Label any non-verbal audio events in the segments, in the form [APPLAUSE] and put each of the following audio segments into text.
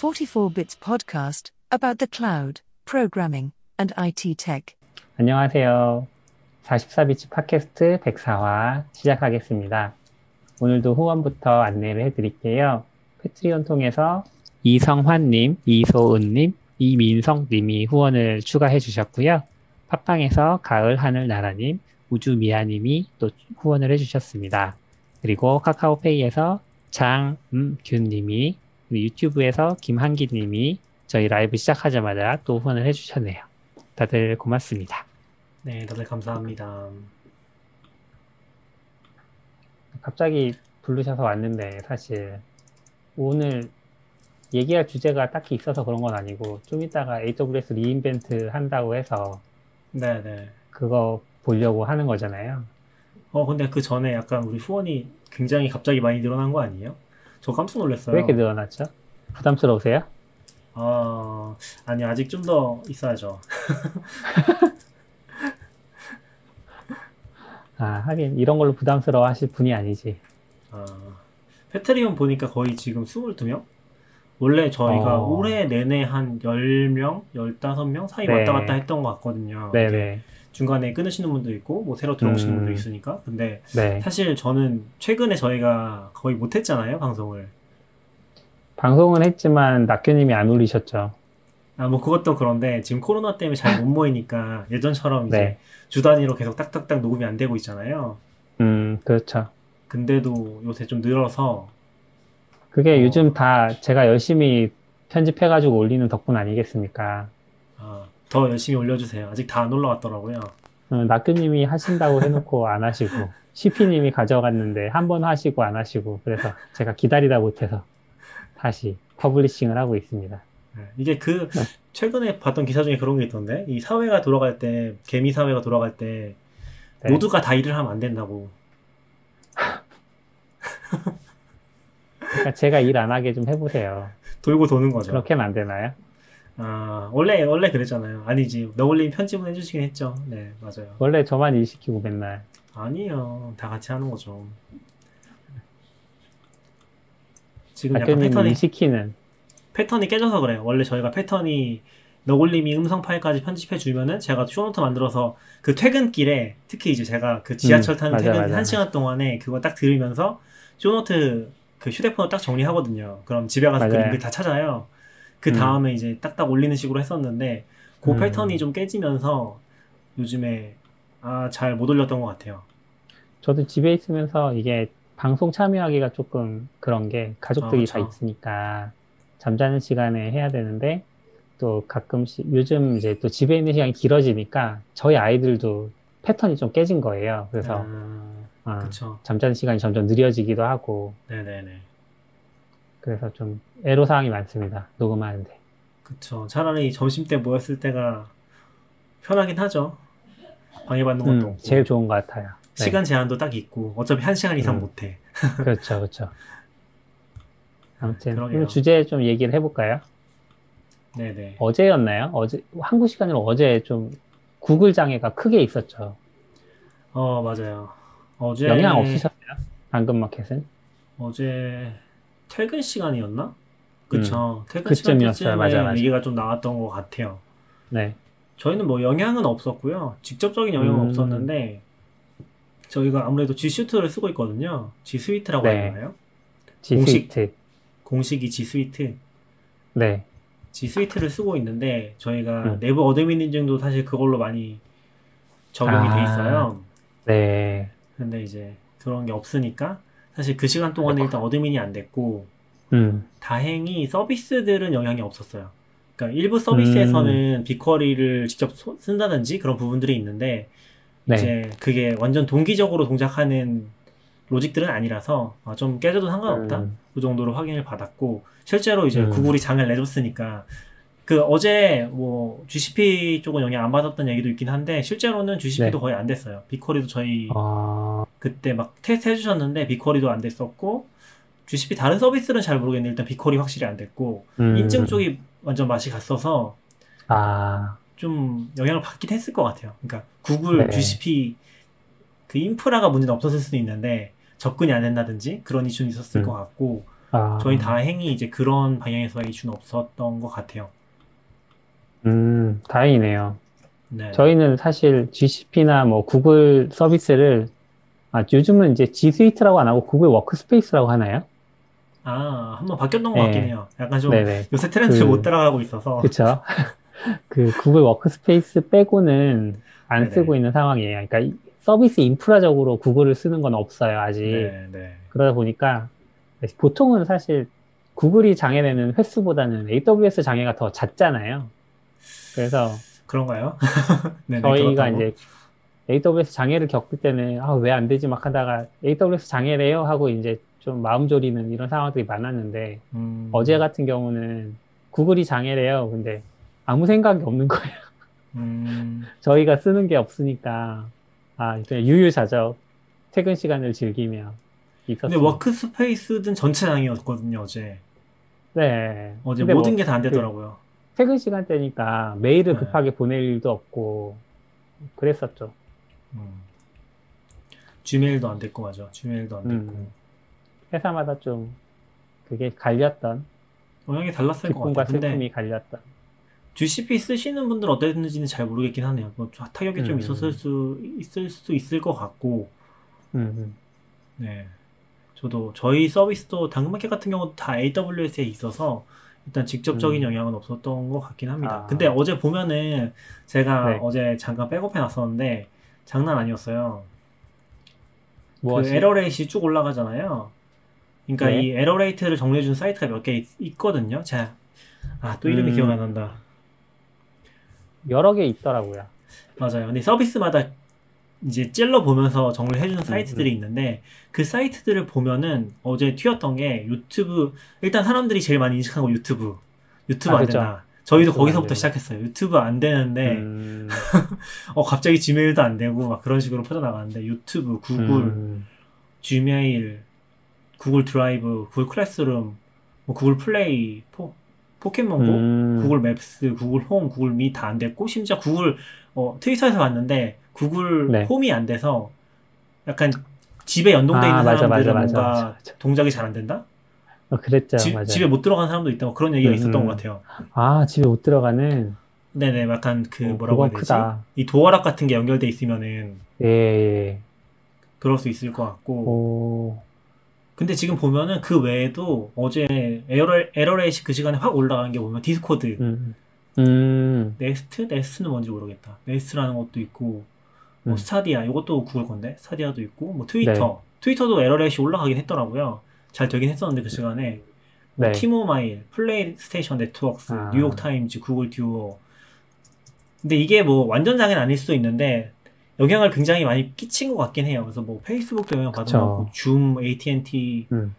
44 Bits podcast about the cloud, programming, and IT tech. 안녕하세요. 44비치 팟캐스트 104화 시작하겠습니다. 오늘도 후원부터 안내를 해드릴게요. 패트리온 통해서 이성환님, 이소은님, 이민성님이 후원을 추가해 주셨고요. 팟빵에서 가을 하늘 나라님, 우주미아님이 또 후원을 해주셨습니다. 그리고 카카오페이에서 장음균님이 유튜브에서 김한기 님이 저희 라이브 시작하자마자 또 후원을 해주셨네요. 다들 고맙습니다. 네, 다들 감사합니다. 갑자기 부르셔서 왔는데 사실 오늘 얘기할 주제가 딱히 있어서 그런 건 아니고 좀 이따가 AWS 리인벤트 한다고 해서 네, 네. 그거 보려고 하는 거잖아요. 어, 근데 그 전에 약간 우리 후원이 굉장히 갑자기 많이 늘어난 거 아니에요? 저 깜짝 놀랐어요. 왜 이렇게 늘어났죠? 부담스러우세요? 아, 아니, 아직 좀 더 있어야죠. [LAUGHS] 아, 하긴 이런 걸로 부담스러워 하실 분이 아니지. 아, 페트리온 보니까 거의 지금 22명? 원래 저희가 어. 올해 내내 한 10명, 15명 사이 네. 왔다 갔다 했던 것 같거든요. 네네. 중간에 끊으시는 분도 있고, 뭐 새로 들어오시는 음. 분도 있으니까. 근데 네. 사실 저는 최근에 저희가 거의 못했잖아요, 방송을. 방송은 했지만 낙교님이 안 올리셨죠. 아, 뭐 그것도 그런데 지금 코로나 때문에 잘 못 [LAUGHS] 모이니까 예전처럼 이제 네. 주 단위로 계속 딱딱딱 녹음이 안 되고 있잖아요. 음, 그렇죠. 근데도 요새 좀 늘어서 그게 어. 요즘 다 제가 열심히 편집해가지고 올리는 덕분 아니겠습니까? 아, 더 열심히 올려주세요. 아직 다 안 올라왔더라고요. 어, 낙교님이 하신다고 해놓고 안 하시고, CP님이 가져갔는데 한 번 하시고 안 하시고, 그래서 제가 기다리다 못해서 다시 publishing을 하고 있습니다. 네, 이게 그 네. 최근에 봤던 기사 중에 그런 게 있던데 이 사회가 돌아갈 때 개미 사회가 돌아갈 때 네. 모두가 다 일을 하면 안 된다고. 그러니까 제가 일 안 하게 좀 해보세요. 돌고 도는 거죠. 그렇게는 안 되나요? 아 원래 원래 그랬잖아요. 아니지 너울림 편집은 해주시긴 했죠. 네 맞아요. 원래 저만 일 시키고 맨날. 아니에요. 다 같이 하는 거죠. 지금 약간 패턴이 일 시키는, 패턴이 깨져서 그래요. 원래 저희가 패턴이 너굴님이 음성 파일까지 편집해 주면은 제가 쇼노트 만들어서 그 퇴근길에 특히 이제 제가 그 지하철 음, 타는 맞아, 퇴근 맞아. 한 시간 동안에 그거 딱 들으면서 쇼노트 그 휴대폰을 딱 정리하거든요. 그럼 집에 가서 그 맞아요. 링크 다 찾아요. 그 음. 다음에 이제 딱딱 올리는 식으로 했었는데 그 음. 패턴이 좀 깨지면서 요즘에 아 잘 못 올렸던 것 같아요. 저도 집에 있으면서 이게 방송 참여하기가 조금 그런 게 가족들이 아, 다. 있으니까 잠자는 시간에 해야 되는데 또 가끔씩 요즘 이제 또 집에 있는 시간이 길어지니까 저희 아이들도 패턴이 좀 깨진 거예요. 그래서 아, 어. 잠자는 시간이 점점 느려지기도 하고 네네네. 그래서 좀 애로사항이 많습니다. 녹음하는데. 그쵸. 차라리 점심 때 모였을 때가 편하긴 하죠. 방해받는 것도 음. 제일 좋은 것 같아요. 네. 시간 제한도 딱 있고 어차피 한 시간 이상 음. 못해. [LAUGHS] 그렇죠, 그렇죠. 아무튼 그러게요. 오늘 주제 좀 얘기를 해볼까요? 네네. 어제였나요? 어제 한국 시간으로 어제 좀 구글 장애가 크게 있었죠. 어 맞아요. 어제 영향 없으셨어요? 당근마켓은? 어제 퇴근 시간이었나? 그쵸. 퇴근 음. 그쯤이었어요. 시간쯤에 맞아, 맞아. 얘기가 좀 나왔던 것 같아요. 네. 저희는 뭐 영향은 없었고요. 직접적인 영향은 음. 없었는데 저희가 아무래도 G Suite를 쓰고 있거든요. G Suite라고 네. 해야 되나요? 지스위트. 공식이 G Suite. 네. G Suite를 쓰고 있는데 저희가 음. 내부 admin 인증도 사실 그걸로 많이 적용이 돼 아. 있어요. 네. 근데 이제 그런 게 없으니까 사실 그 시간 동안에 일단 admin이 안 됐고 음. 다행히 서비스들은 영향이 없었어요. 그러니까 일부 서비스에서는 BigQuery를 직접 소- 쓴다든지 그런 부분들이 있는데 네. 이제 그게 완전 동기적으로 동작하는 logic들은 아니라서 아, 좀 깨져도 상관없다. 음. 그 정도로 확인을 받았고 실제로 이제 음. 구글이 장애를 내줬으니까 그 어제 뭐 GCP 쪽은 영향 안 받았던 얘기도 있긴 한데 실제로는 GCP도 네. 거의 안 됐어요. 빅쿼리도 저희 아, 그때 막 테스트 해주셨는데 빅쿼리도 안 됐었고 GCP 다른 서비스는 잘 모르겠는데 일단 빅쿼리 확실히 안 됐고 음. 인증 쪽이 완전 맛이 갔어서 아, 좀 영향을 받긴 했을 것 같아요. 그러니까 구글 네. GCP 그 인프라가 문제는 없었을 수도 있는데 접근이 안 된다든지 그런 이슈는 있었을 음. 것 같고 아, 저희 다행히 이제 그런 방향에서 이슈는 없었던 것 같아요. 음, 다행이네요. 네. 저희는 사실 GCP나 뭐 구글 서비스를 아, 요즘은 이제 G Suite라고 안 하고 구글 워크스페이스라고 하나요? 아, 한번 바뀌었던 것 네. 같긴 해요. 약간 좀 네네. 요새 트렌드를 그- 못 따라가고 있어서. 그쵸. [LAUGHS] 그 구글 워크스페이스 빼고는 안 네네. 쓰고 있는 상황이에요. 그러니까 이 서비스 인프라적으로 구글을 쓰는 건 없어요, 아직. 네, 네. 그러다 보니까 보통은 사실 구글이 장애내는 횟수보다는 AWS 장애가 더 잦잖아요. 그래서 그런가요? 네네, [LAUGHS] 저희가 그렇다고. 이제 AWS 장애를 겪을 때는 아, 왜 안 되지 막 하다가 AWS 장애래요 하고 이제 좀 마음 졸이는 이런 상황들이 많았는데 음, 어제 같은 경우는 구글이 장애래요. 근데 아무 생각이 없는 거예요. [LAUGHS] 음, 저희가 쓰는 게 없으니까 아 그냥 유유자적 퇴근 시간을 즐기며 근데 있었어요. 워크스페이스는 전체 장이었거든요, 어제. 네. 어제 근데 모든 뭐 게다 안 되더라고요. 퇴근 시간대니까 메일을 네. 급하게 보낼 일도 없고 그랬었죠. 음. gmail도 안 됐고, 맞아. gmail도 안 됐고. 음. 회사마다 좀 그게 갈렸던 영향이 달랐을 것. 근데 슬픔이 갈렸던. GCP 쓰시는 분들 어땠는지는 잘 모르겠긴 하네요. 뭐 타격이 좀 음. 있었을 수 있을 수 있을 것 같고, 음, 네. 저도 저희 서비스도 당근마켓 같은 경우도 다 AWS에 있어서 일단 직접적인 음. 영향은 없었던 것 같긴 합니다. 아. 근데 어제 보면은 제가 네. 어제 잠깐 백업해 놨었는데 장난 아니었어요. 무엇이? 그 error rate가 쭉 올라가잖아요. 그러니까 네. 이 error rate를 정리해준 사이트가 몇 개 있거든요. 자, 아, 또 이름이 음. 기억 안 난다. 여러 개 있더라고요. 맞아요. 근데 서비스마다 이제 찔러 보면서 정리를 해주는 사이트들이 음. 있는데 그 사이트들을 보면은 어제 튀었던 게 유튜브 일단 사람들이 제일 많이 인식한 거 유튜브 유튜브 아, 안. 된다. 저희도 거기서부터. 시작했어요. 유튜브 안 되는데 음, [LAUGHS] 어 갑자기 지메일도 안 되고 막 그런 식으로 퍼져나가는데 유튜브, 구글, 음, 지메일, 구글 드라이브, 구글 클래스룸, 뭐 구글 플레이, 포, 포켓몬고, 음, 구글 맵스, 구글 홈, 구글 미 다 안 됐고 심지어 구글 어, 트위터에서 봤는데 구글 네. 홈이 안 돼서 약간 집에 연동돼 아, 있는 맞아, 사람들은 맞아, 맞아, 뭔가. 동작이 잘 안 된다. 어, 그랬죠, 집, 맞아요. 집에 못 들어간 사람도 있다고 그런 얘기가 음, 있었던 음. 것 같아요. 아, 집에 못 들어가는. 네네, 약간 그 어, 뭐라고 해야 되지? 크다. 이 도어락 같은 게 연결돼 있으면은 예, 예. 그럴 수 있을 것 같고. 오, 근데 지금 보면은 그 외에도 어제 에러 에러레이시 그 시간에 확 올라간 게 보면 디스코드, 음, 음, 네스트, 네스트는 뭔지 모르겠다. 네스트라는 것도 있고, 뭐 음. 스타디아 이것도 구글 건데 스타디아도 있고, 뭐 트위터, 트위터도 에러레이시 올라가긴 했더라고요. 잘 되긴 했었는데 그 시간에 뭐 네. T-Mobile, 플레이스테이션 네트워크스, 아. 뉴욕 타임즈, 구글 듀오. 근데 이게 뭐 완전 장애는 아닐 수도 있는데 영향을 굉장히 많이 끼친 것 같긴 해요. 그래서 뭐 페이스북도 영향 받은. 것 같고, 줌, AT&T 음,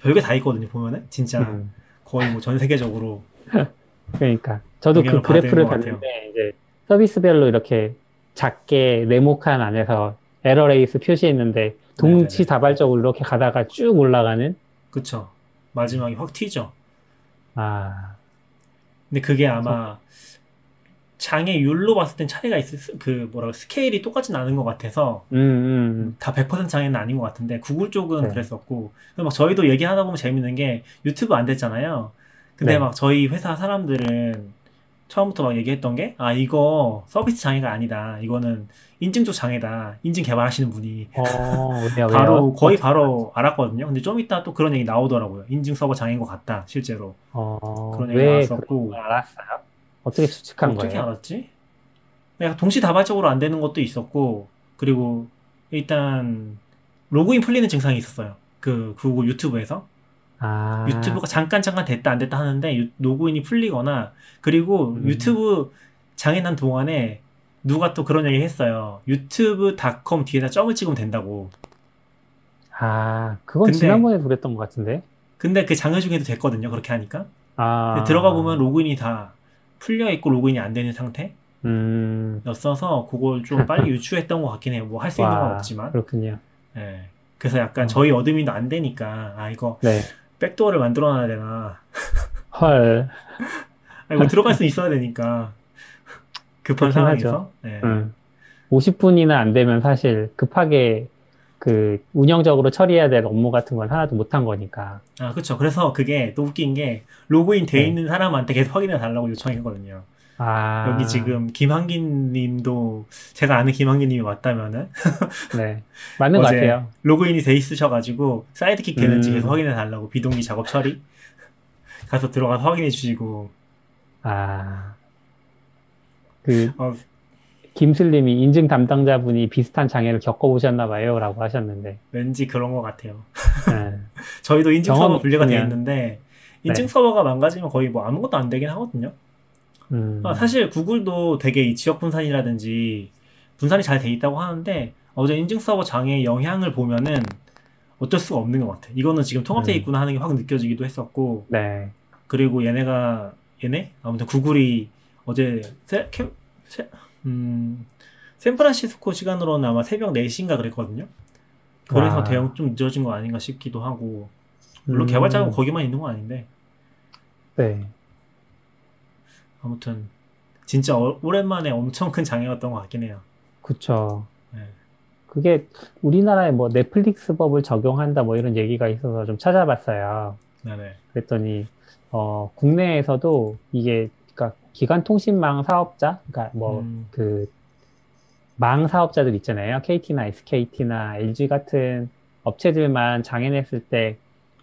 별게 다 있거든요. 보면은 진짜 음. 거의 뭐 전 세계적으로 [LAUGHS] 그러니까 저도 그 그래프를. 봤는데 이제 서비스별로 이렇게 작게 네모칸 안에서 error rate 표시했는데. 동시다발적으로 이렇게 가다가 쭉 올라가는 그쵸. 마지막에 확 튀죠. 아, 근데 그게 아마 장애율로 봤을 땐 차이가 있을 수- 그 뭐라고 스케일이 똑같진 않은 것 같아서 음, 음, 다100% 장애는 아닌 것 같은데 구글 쪽은 네. 그랬었고 막 저희도 얘기하다 보면 재밌는 게 유튜브 안 됐잖아요. 근데 네. 막 저희 회사 사람들은 처음부터 막 얘기했던 게 아 이거 서비스 장애가 아니다. 이거는 인증 쪽 장애다. 인증 개발하시는 분이 어, 왜요, [LAUGHS] 바로? 거의 바로 알았거든요. 근데 좀 이따 또 그런 얘기 나오더라고요. 인증 서버 장애인 것 같다. 실제로 어, 그런 얘기 왜 나왔었고. 알았어요? 어떻게 추측한 어떻게 거예요? 알았지? 내가 동시다발적으로 안 되는 것도 있었고 그리고 일단 로그인 풀리는 증상이 있었어요. 그 구글 유튜브에서 아, 유튜브가 잠깐 잠깐 됐다 안 됐다 하는데 유- 로그인이 풀리거나 그리고 음. 유튜브 장애 난 동안에 누가 또 그런 얘기 했어요. 유튜브닷컴 뒤에다 점을 찍으면 된다고. 아, 그건 근데- 지난번에 그랬던 것 같은데. 근데 그 장애 중에도 됐거든요. 그렇게 하니까. 아, 들어가 보면 로그인이 다 풀려 있고 로그인이 안 되는 상태였어서 음, 그걸 좀 빨리 [LAUGHS] 유추했던 것 같긴 해요. 뭐 할 수 있는 건 와, 없지만. 그렇군요. 예. 그래서 약간 어. 저희 어드민도 안 되니까 아 이거 네, 백도어를 만들어 놔야 되나. 헐, 아, 이거 들어갈 수 있어야 되니까. 급한 상황에서. 예. 음. 50분이나 안 되면 사실 급하게 그 운영적으로 처리해야 될 업무 같은 건 하나도 못한 거니까. 아, 그쵸. 그래서 그게 또 웃긴 게 로그인 돼 네. 있는 사람한테 계속 확인해 달라고 요청했거든요. 아 여기 지금 김한긴 님도 제가 아는 김한긴 님이 맞다면은 [LAUGHS] 네 맞는 것 같아요. 로그인이 돼 있으셔 가지고 Sidekiq 되는지 음. 계속 확인해 달라고 비동기 작업 처리 가서 들어가서 확인해 주시고 아, 그, 어, 김슬 님이 인증 담당자분이 비슷한 장애를 겪어 보셨나 봐요. 라고 하셨는데. 왠지 그런 것 같아요. 네. [LAUGHS] 저희도 인증 서버 분리가 돼 있으면. 있는데 인증 네. 서버가 망가지면 거의 뭐 아무것도 안 되긴 하거든요. 음, 아, 사실 구글도 되게 이 지역 분산이라든지 분산이 잘 돼 있다고 하는데 어제 인증 서버 장애의 영향을 보면은 어쩔 수가 없는 것 같아. 이거는 지금 통합돼 음. 있구나 하는 게 확 느껴지기도 했었고 네. 그리고 얘네가 얘네 아무튼 구글이 어제 세, 캠, 세, 음, 샌프란시스코 시간으로는 아마 새벽 4시인가 그랬거든요. 그래서 와. 대응 좀 늦어진 거 아닌가 싶기도 하고 물론 음, 개발자가 거기만 있는 건 아닌데 네. 아무튼 진짜 어- 오랜만에 엄청 큰 장애였던 것 같긴 해요. 그쵸. 네. 그게 우리나라에 뭐 넷플릭스 법을 적용한다 뭐 이런 얘기가 있어서 좀 찾아봤어요. 네네. 그랬더니, 어, 국내에서도 이게, 그러니까 기간 통신망 사업자, 그러니까 뭐, 음, 그, 망 사업자들 있잖아요. KT나 SKT나 LG 같은 업체들만 장애냈을 때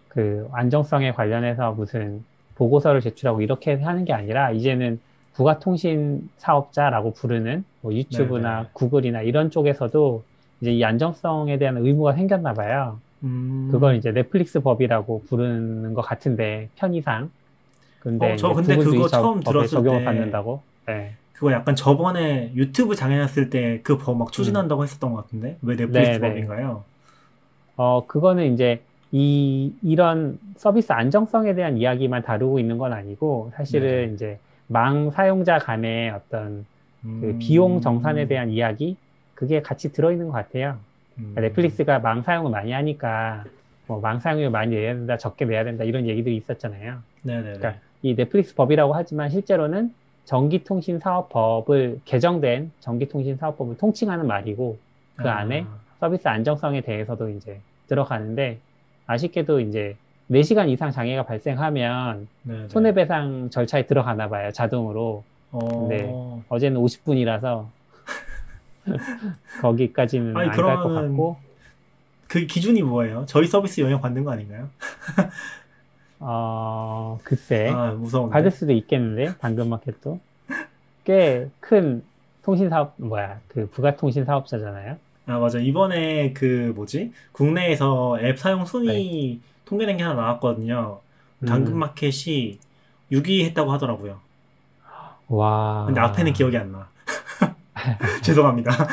그 안정성에 관련해서 무슨 보고서를 제출하고 이렇게 하는 게 아니라 이제는 부가통신 사업자라고 부르는 뭐 유튜브나 네네. 구글이나 이런 쪽에서도 이제 이 안정성에 대한 의무가 생겼나 봐요. 음, 그걸 이제 넷플릭스 법이라고 부르는 것 같은데 편의상. 근데 어, 저 근데 그거 처음 들었을 적용을 때 받는다고. 네. 그거 약간 저번에 유튜브 장애났을 때 그 법 막 추진한다고 했었던 것 같은데 왜 넷플릭스 음. 네네. 법인가요? 어, 그거는 이제 이, 이런 서비스 안정성에 대한 이야기만 다루고 있는 건 아니고 사실은 네. 이제 망 사용자 간의 어떤 그 음, 비용 정산에 대한 이야기 그게 같이 들어있는 것 같아요. 음, 넷플릭스가 망 사용을 많이 하니까 뭐 망 사용료 많이 내야 된다, 적게 내야 된다 이런 얘기들이 있었잖아요. 네네네. 그러니까 이 넷플릭스 법이라고 하지만 실제로는 전기통신사업법을 개정된 전기통신사업법을 통칭하는 말이고 그 아, 안에 서비스 안정성에 대해서도 이제 들어가는데 아쉽게도 이제 4시간 이상 장애가 발생하면 네네. 손해배상 절차에 들어가나 봐요 자동으로 어, 네. 어제는 50분이라서 [LAUGHS] 거기까지는 안 갈 것 같고 그 기준이 뭐예요? 저희 서비스 영향 받는 거 아닌가요? [LAUGHS] 어 글쎄 아 무서운데. 받을 수도 있겠는데 당근마켓도 꽤 큰 통신 사업 뭐야 그 부가통신 사업자잖아요. 아 맞아 이번에 그 뭐지 국내에서 앱 사용 순위 통계낸 게 하나 나왔거든요. 음. 당근마켓이 6위 했다고 하더라고요. 와. 근데 앞에는 기억이 안 나. [LAUGHS] 죄송합니다. [LAUGHS]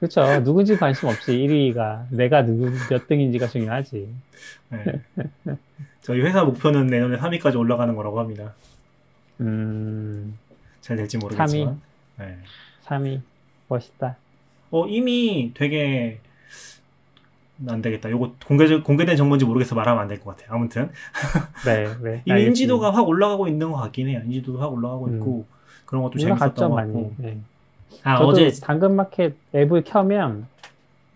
그렇죠. 누군지 관심 없이 1위가 내가 누구 몇 등인지가 중요하지. 네. 저희 회사 목표는 내년에 3위까지 올라가는 거라고 합니다. 음, 잘 될지 모르겠지만. 네. 3위 멋있다. 어 이미 되게 안 되겠다. 요거 공개 공개된 정보인지 모르겠어 말하면 안 될 것 같아요. 아무튼 [LAUGHS] 네, 네. 이미 알겠습니다. 인지도가 확 올라가고 있는 것 같긴 해요. 인지도도 확 올라가고 음. 있고 그런 것도 재밌었던 것 많이. 같고. 네. 아 어제 당근마켓 앱을 켜면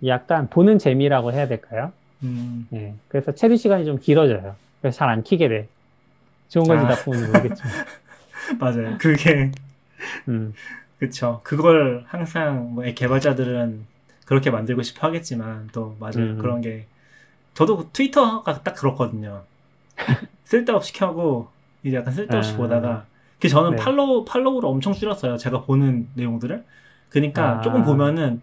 약간 보는 재미라고 해야 될까요? 음, 네. 그래서 체류 시간이 좀 길어져요. 그래서 잘 안 키게 돼. 좋은 건지 아. 나쁜 건지 모르겠지만. [LAUGHS] 맞아요. 그게 음, 그쵸. 그걸 항상 뭐 개발자들은 그렇게 만들고 싶어 하겠지만 또 맞아요. 음. 그런 게 저도 트위터가 딱 그렇거든요. [LAUGHS] 쓸데없이 켜고 이제 약간 쓸데없이 아. 보다가 그 저는 네. follow follow를 엄청 줄였어요. 제가 보는 내용들을. 그러니까 아. 조금 보면은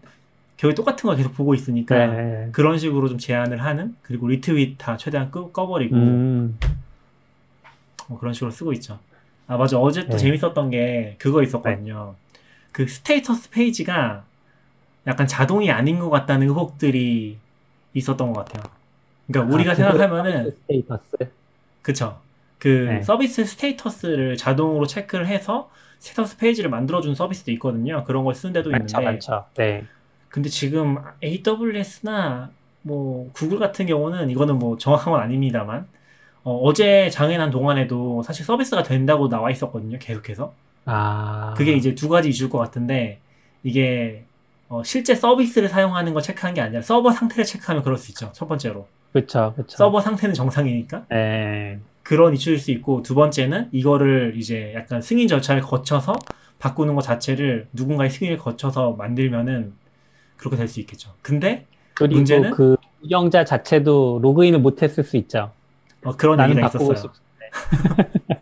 결국 똑같은 걸 계속 보고 있으니까 네. 그런 식으로 좀 제한을 하는 그리고 리트윗 다 최대한 끄, 꺼버리고 음, 뭐 그런 식으로 쓰고 있죠. 아 맞아 어제 또 네. 재밌었던 게 그거 있었거든요. 그 status page가 약간 자동이 아닌 것 같다는 의혹들이 있었던 것 같아요. 그러니까 우리가 아, 생각하면은 status. 그쵸. 그 네. 서비스 status를 자동으로 체크를 해서 status 페이지를 만들어준 서비스도 있거든요. 그런 걸 쓰는 데도 많죠, 있는데 많죠. 네. 근데 지금 AWS나 뭐 구글 같은 경우는 이거는 뭐 정확한 건 아닙니다만 어, 제 장애난 동안에도 사실 서비스가 된다고 나와 있었거든요. 계속해서. 아, 그게 이제 두 가지 이슈일 것 같은데 이게 어, 실제 서비스를 사용하는 걸 체크하는 게 아니라 서버 상태를 체크하면 그럴 수 있죠. 첫 번째로. 그쵸, 그쵸. 서버 상태는 정상이니까 예, 그런 이슈일 수 있고 두 번째는 이거를 이제 약간 승인 절차를 거쳐서 바꾸는 것 자체를 누군가의 승인을 거쳐서 만들면은 그렇게 될 수 있겠죠. 근데 그리고 문제는? 그 운영자 자체도 로그인을 못했을 수 있죠. 어, 그런 얘기가 있었어요. 싶은데. [LAUGHS]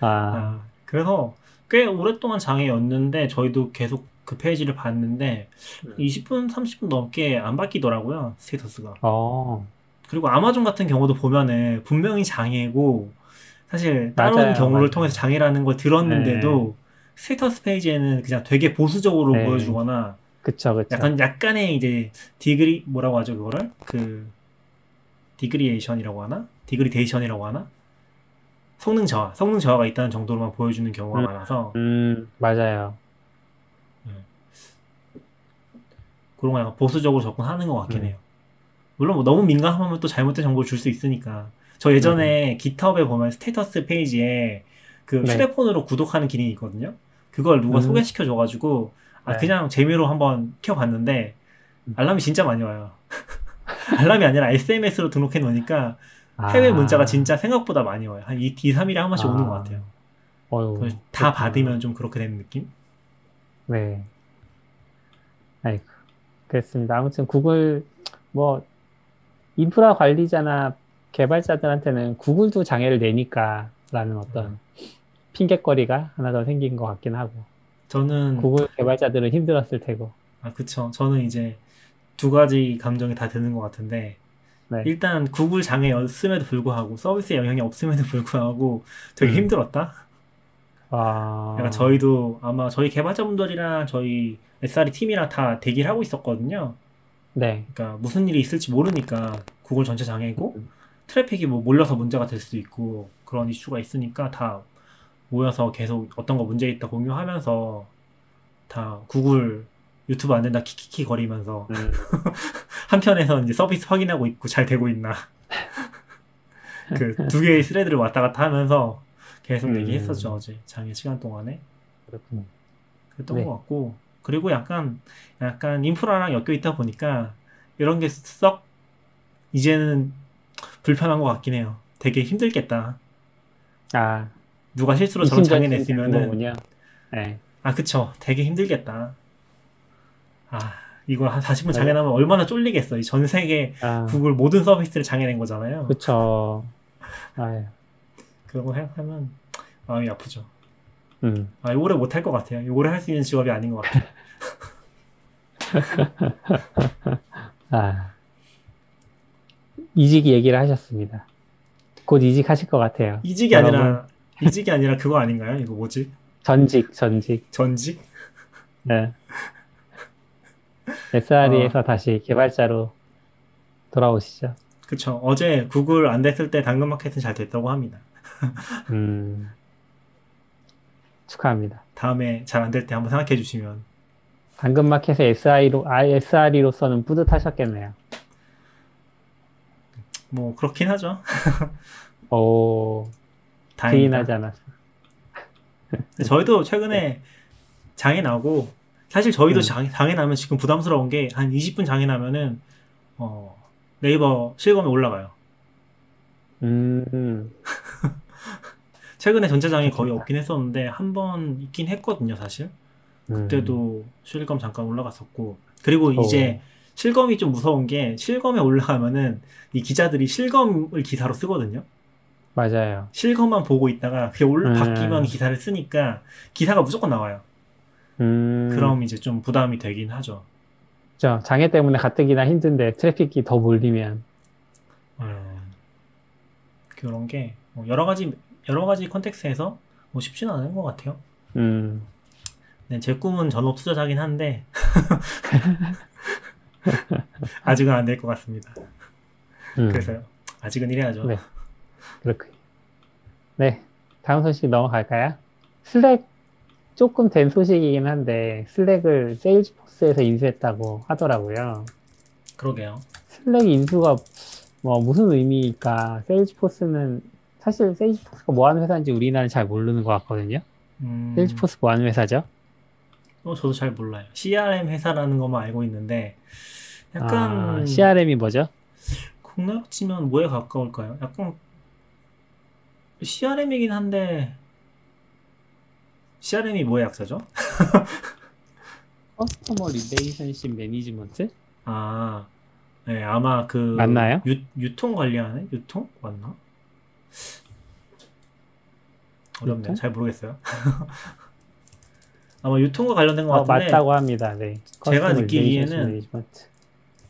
아, 아, 그래서 꽤 오랫동안 장애였는데 저희도 계속 그 페이지를 봤는데 음. 20분, 30분 넘게 안 바뀌더라고요. status가. 어, 그리고 아마존 같은 경우도 보면은 분명히 장애고 사실 다른 맞아요, 경우를 맞아요. 통해서 장애라는 걸 들었는데도 status 페이지에는 그냥 되게 보수적으로 네. 보여주거나 그쵸, 그쵸. 약간 약간의 이제 degree 뭐라고 하죠 그거를 그 degradation이라고 하나 degradation이라고 하나 성능 저하 성능 저하가 있다는 정도로만 보여주는 경우가 음. 많아서 음, 맞아요. 그런 거 약간 보수적으로 접근하는 것 같긴 음. 해요. 물론 뭐 너무 민감하면 또 잘못된 정보를 줄 수 있으니까. 저 예전에 깃헙에 보면 status 페이지에 그 음. 네. 휴대폰으로 구독하는 기능이 있거든요. 그걸 누가 음. 소개시켜 줘가지고 아 네. 그냥 재미로 한번 켜봤는데 음. 알람이 진짜 많이 와요. [LAUGHS] 알람이 아니라 SMS로 등록해 놓으니까 해외 아, 문자가 진짜 생각보다 많이 와요. 한 2, 2 3일에 한 번씩 오는 것 아, 같아요. 어휴, 다 그렇구나. 받으면 좀 그렇게 되는 느낌? 네. 아이고, 그렇습니다. 아무튼 구글, 뭐, 인프라 관리자나 개발자들한테는 구글도 장애를 내니까 라는 어떤 핑계거리가 하나 더 생긴 것 같긴 하고, 저는 구글 개발자들은 힘들었을 테고, 아, 그쵸. 저는 이제 두 가지 감정이 다 드는 것 같은데, 네. 일단 구글 장애였음에도 불구하고, 서비스에 영향이 없음에도 [LAUGHS] 불구하고 되게 음. 힘들었다? 아, 약간 저희도 아마 저희 개발자분들이랑 저희 SRE 팀이랑 다 대기를 하고 있었거든요. 네. 그러니까 무슨 일이 있을지 모르니까 구글 전체 장애고, 음. 트래픽이 뭐 몰려서 문제가 될 수도 있고, 그런 이슈가 있으니까 다 모여서 계속 어떤 거 문제 있다 공유하면서 다 구글 유튜브 안 된다 키키키 거리면서 음, [LAUGHS] 한편에서 이제 서비스 확인하고 있고 잘 되고 있나 [LAUGHS] 그 두 개의 스레드를 왔다 갔다 하면서 계속 음. 얘기했었죠 어제 장애 시간 동안에 그렇군요. 그랬던 네. 것 같고 그리고 약간 약간 인프라랑 엮여 있다 보니까 이런 게 썩 이제는 불편한 것 같긴 해요 되게 힘들겠다 아, 누가 실수로 저런 장애 냈으면은. 네. 아 그쵸 되게 힘들겠다 아 이거 한 40분 네. 장애 나면 얼마나 쫄리겠어 이전 세계 아, 구글 모든 서비스를 장애낸 거잖아요 그쵸. 아유, 그런 거 생각하면 마음이 아프죠. 음, 아, 오래 못 할 것 같아요. 오래 할 수 있는 직업이 아닌 것 같아요. [LAUGHS] 아, 이직 얘기를 하셨습니다. 곧 이직하실 것 같아요. 이직이 여러분. 아니라 [LAUGHS] 이직이 아니라 그거 아닌가요? 이거 뭐지? 전직, 전직. 전직? 네. 아. SRE에서 다시 개발자로 돌아오시죠. 그쵸. 어제 구글 안 됐을 때 당근마켓은 잘 됐다고 합니다. [LAUGHS] 음, 축하합니다. 다음에 잘 안 될 때 한번 생각해 주시면 당근마켓의 SRE로, 아, SRE로서는 뿌듯하셨겠네요. 뭐 그렇긴 하죠. [LAUGHS] 오, 다행이다. 부인하지 않았어. 저희도 최근에 [LAUGHS] 장애 나고 사실 저희도 음. 장애, 나면 지금 부담스러운 게 한 20분 장애 나면은 어, 네이버 실검에 올라가요. 음, [LAUGHS] 최근에 전체 장애 거의. 없긴 했었는데 한 번 있긴 했거든요, 사실. 그때도 실검 잠깐 올라갔었고 그리고 어. 이제 실검이 좀 무서운 게 실검에 올라가면은 이 기자들이 실검을 기사로 쓰거든요. 맞아요. 실검만 보고 있다가 그게 올 음. 바뀌면 기사를 쓰니까 기사가 무조건 나와요. 음, 그럼 이제 좀 부담이 되긴 하죠. 그죠. 장애 때문에 가뜩이나 힘든데 트래픽이 더 몰리면 음, 그런 게뭐 여러 가지 여러 가지 context에서 뭐 쉽지는 않은 것 같아요. 음, 네, 제 꿈은 전업 투자자긴 한데 [LAUGHS] 아직은 안 될 것 같습니다. 음, 그래서요. 아직은 이래야죠. 네. 그렇군요. 네, 다음 소식 넘어갈까요? 슬랙 조금 된 소식이긴 한데 슬랙을 세일즈포스에서 인수했다고 하더라고요. 그러게요. 슬랙 인수가 뭐 무슨 의미일까? 세일즈포스는 사실 세일즈포스가 뭐 하는 회사인지 우리나라는 잘 모르는 것 같거든요. 음, 세일즈포스 뭐 하는 회사죠? 어, 저도 잘 몰라요. CRM 회사라는 것만 알고 있는데 약간 아, CRM이 뭐죠? 국내로 치면 뭐에 가까울까요? 약간 CRM이긴 한데 CRM이 뭐의 약자죠? Customer Relationship Management? 아, 네, 아마 그 맞나요? 유, 유통 관리하는 유통 맞나? 어렵네요. 유통? 잘 모르겠어요. [LAUGHS] 아마 유통과 관련된 것 어, 같은데 맞다고 합니다. 네. 제가 느끼기에는.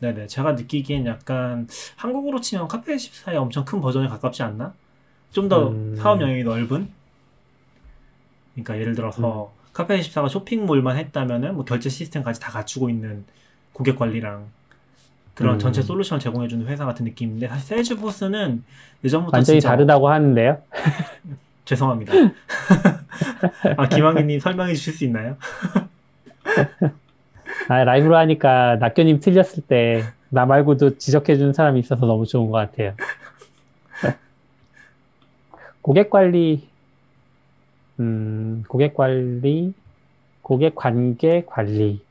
네네 제가 느끼기엔 약간 한국으로 치면 카페 14의 엄청 큰 버전에 가깝지 않나? 좀더 음. 사업 영역이 넓은? 그러니까 예를 들어서 음. 카페 24가 쇼핑몰만 했다면은 뭐 결제 시스템까지 다 갖추고 있는 고객 관리랑 그런 음. 전체 솔루션을 제공해주는 회사 같은 느낌인데 사실 세일즈포스는 예전부터 완전히 진짜 다르다고 하는데요. [LAUGHS] 죄송합니다. 아 김학민님 설명해 주실 수 있나요? [LAUGHS] 아, 라이브로 하니까 낙교님 틀렸을 때 나 말고도 지적해 주는 사람이 있어서 너무 좋은 것 같아요. [LAUGHS] 고객 관리, 음, 고객 관리, 고객 관계 관리라고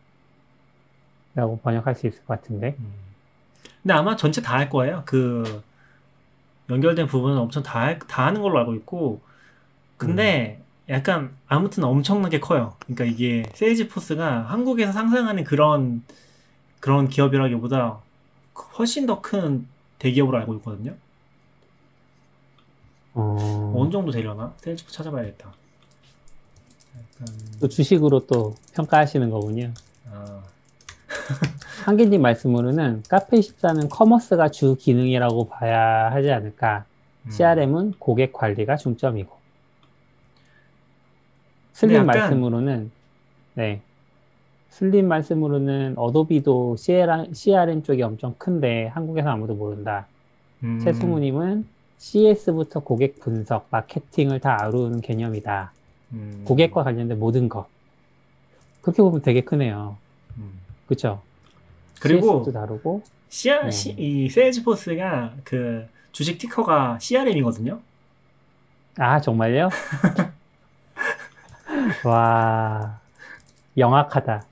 번역할 수 있을 것 같은데. 음. 근데 아마 전체 다 할 거예요. 그 연결된 부분은 엄청 다, 할- 다 하는 걸로 알고 있고 근데 약간 아무튼 엄청나게 커요. 그러니까 이게 세일즈포스가 한국에서 상상하는 그런 그런 기업이라기보다 훨씬 더 큰 대기업으로 알고 있거든요. 어, 어느 정도 되려나? 세일즈포스 찾아봐야겠다. 또 주식으로 또 평가하시는 거군요. 아, [LAUGHS] 한기님 말씀으로는 카페24는 commerce가 주 기능이라고 봐야 하지 않을까. 음. CRM은 고객 관리가 중점이고. 슬림 약간- 말씀으로는, 네. 슬림 말씀으로는 어도비도 CRM, CRM 쪽이 엄청 큰데 한국에서 아무도 모른다. 음, 최승우님은 CS부터 고객 분석, 마케팅을 다 아우르는 개념이다. 음, 고객과 관련된 모든 것. 그렇게 보면 되게 크네요. 음. 그쵸? 그리고 다르고, CR, 네. 시- 이 세일즈포스가 그 주식 티커가 CRM이거든요. 아, 정말요? [LAUGHS] 와, 영악하다.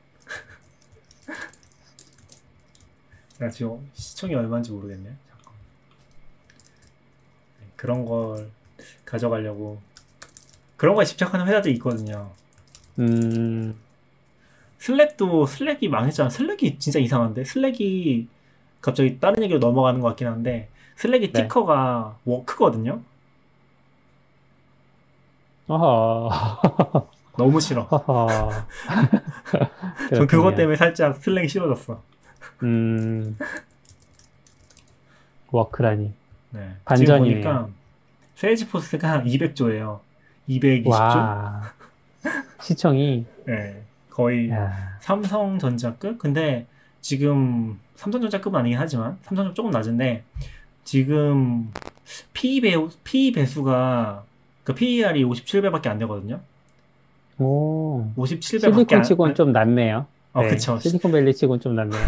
나 지금 시청이 얼마인지 모르겠네. 잠깐. 네, 그런 걸 가져가려고 그런 거에 집착하는 회사들이 있거든요. 음, 슬랙도 슬랙이 망했잖아. 슬랙이 진짜 이상한데 슬랙이 갑자기 다른 얘기로 넘어가는 것 같긴 한데 슬랙이 네. 티커가 워크거든요. 어허, [LAUGHS] 너무 싫어. [LAUGHS] 전 그것. 때문에 살짝 슬랙이 싫어졌어. 음, [LAUGHS] 워크라니. 네. 보니까 세일즈포스가 200조예요. 220조? 와, 시청이, 네. 거의 야, 삼성전자급? 근데 지금 삼성전자급은 아니긴 하지만 삼성전 조금 낮은데 지금 PE 배 PE 배수가 그 PER이 57배밖에 안 되거든요. 오, 57배밖에 실리콘 안, 치고는 좀 낫네요. 어, 네, 그쵸. 실리콘밸리 치고는 좀 낫네요.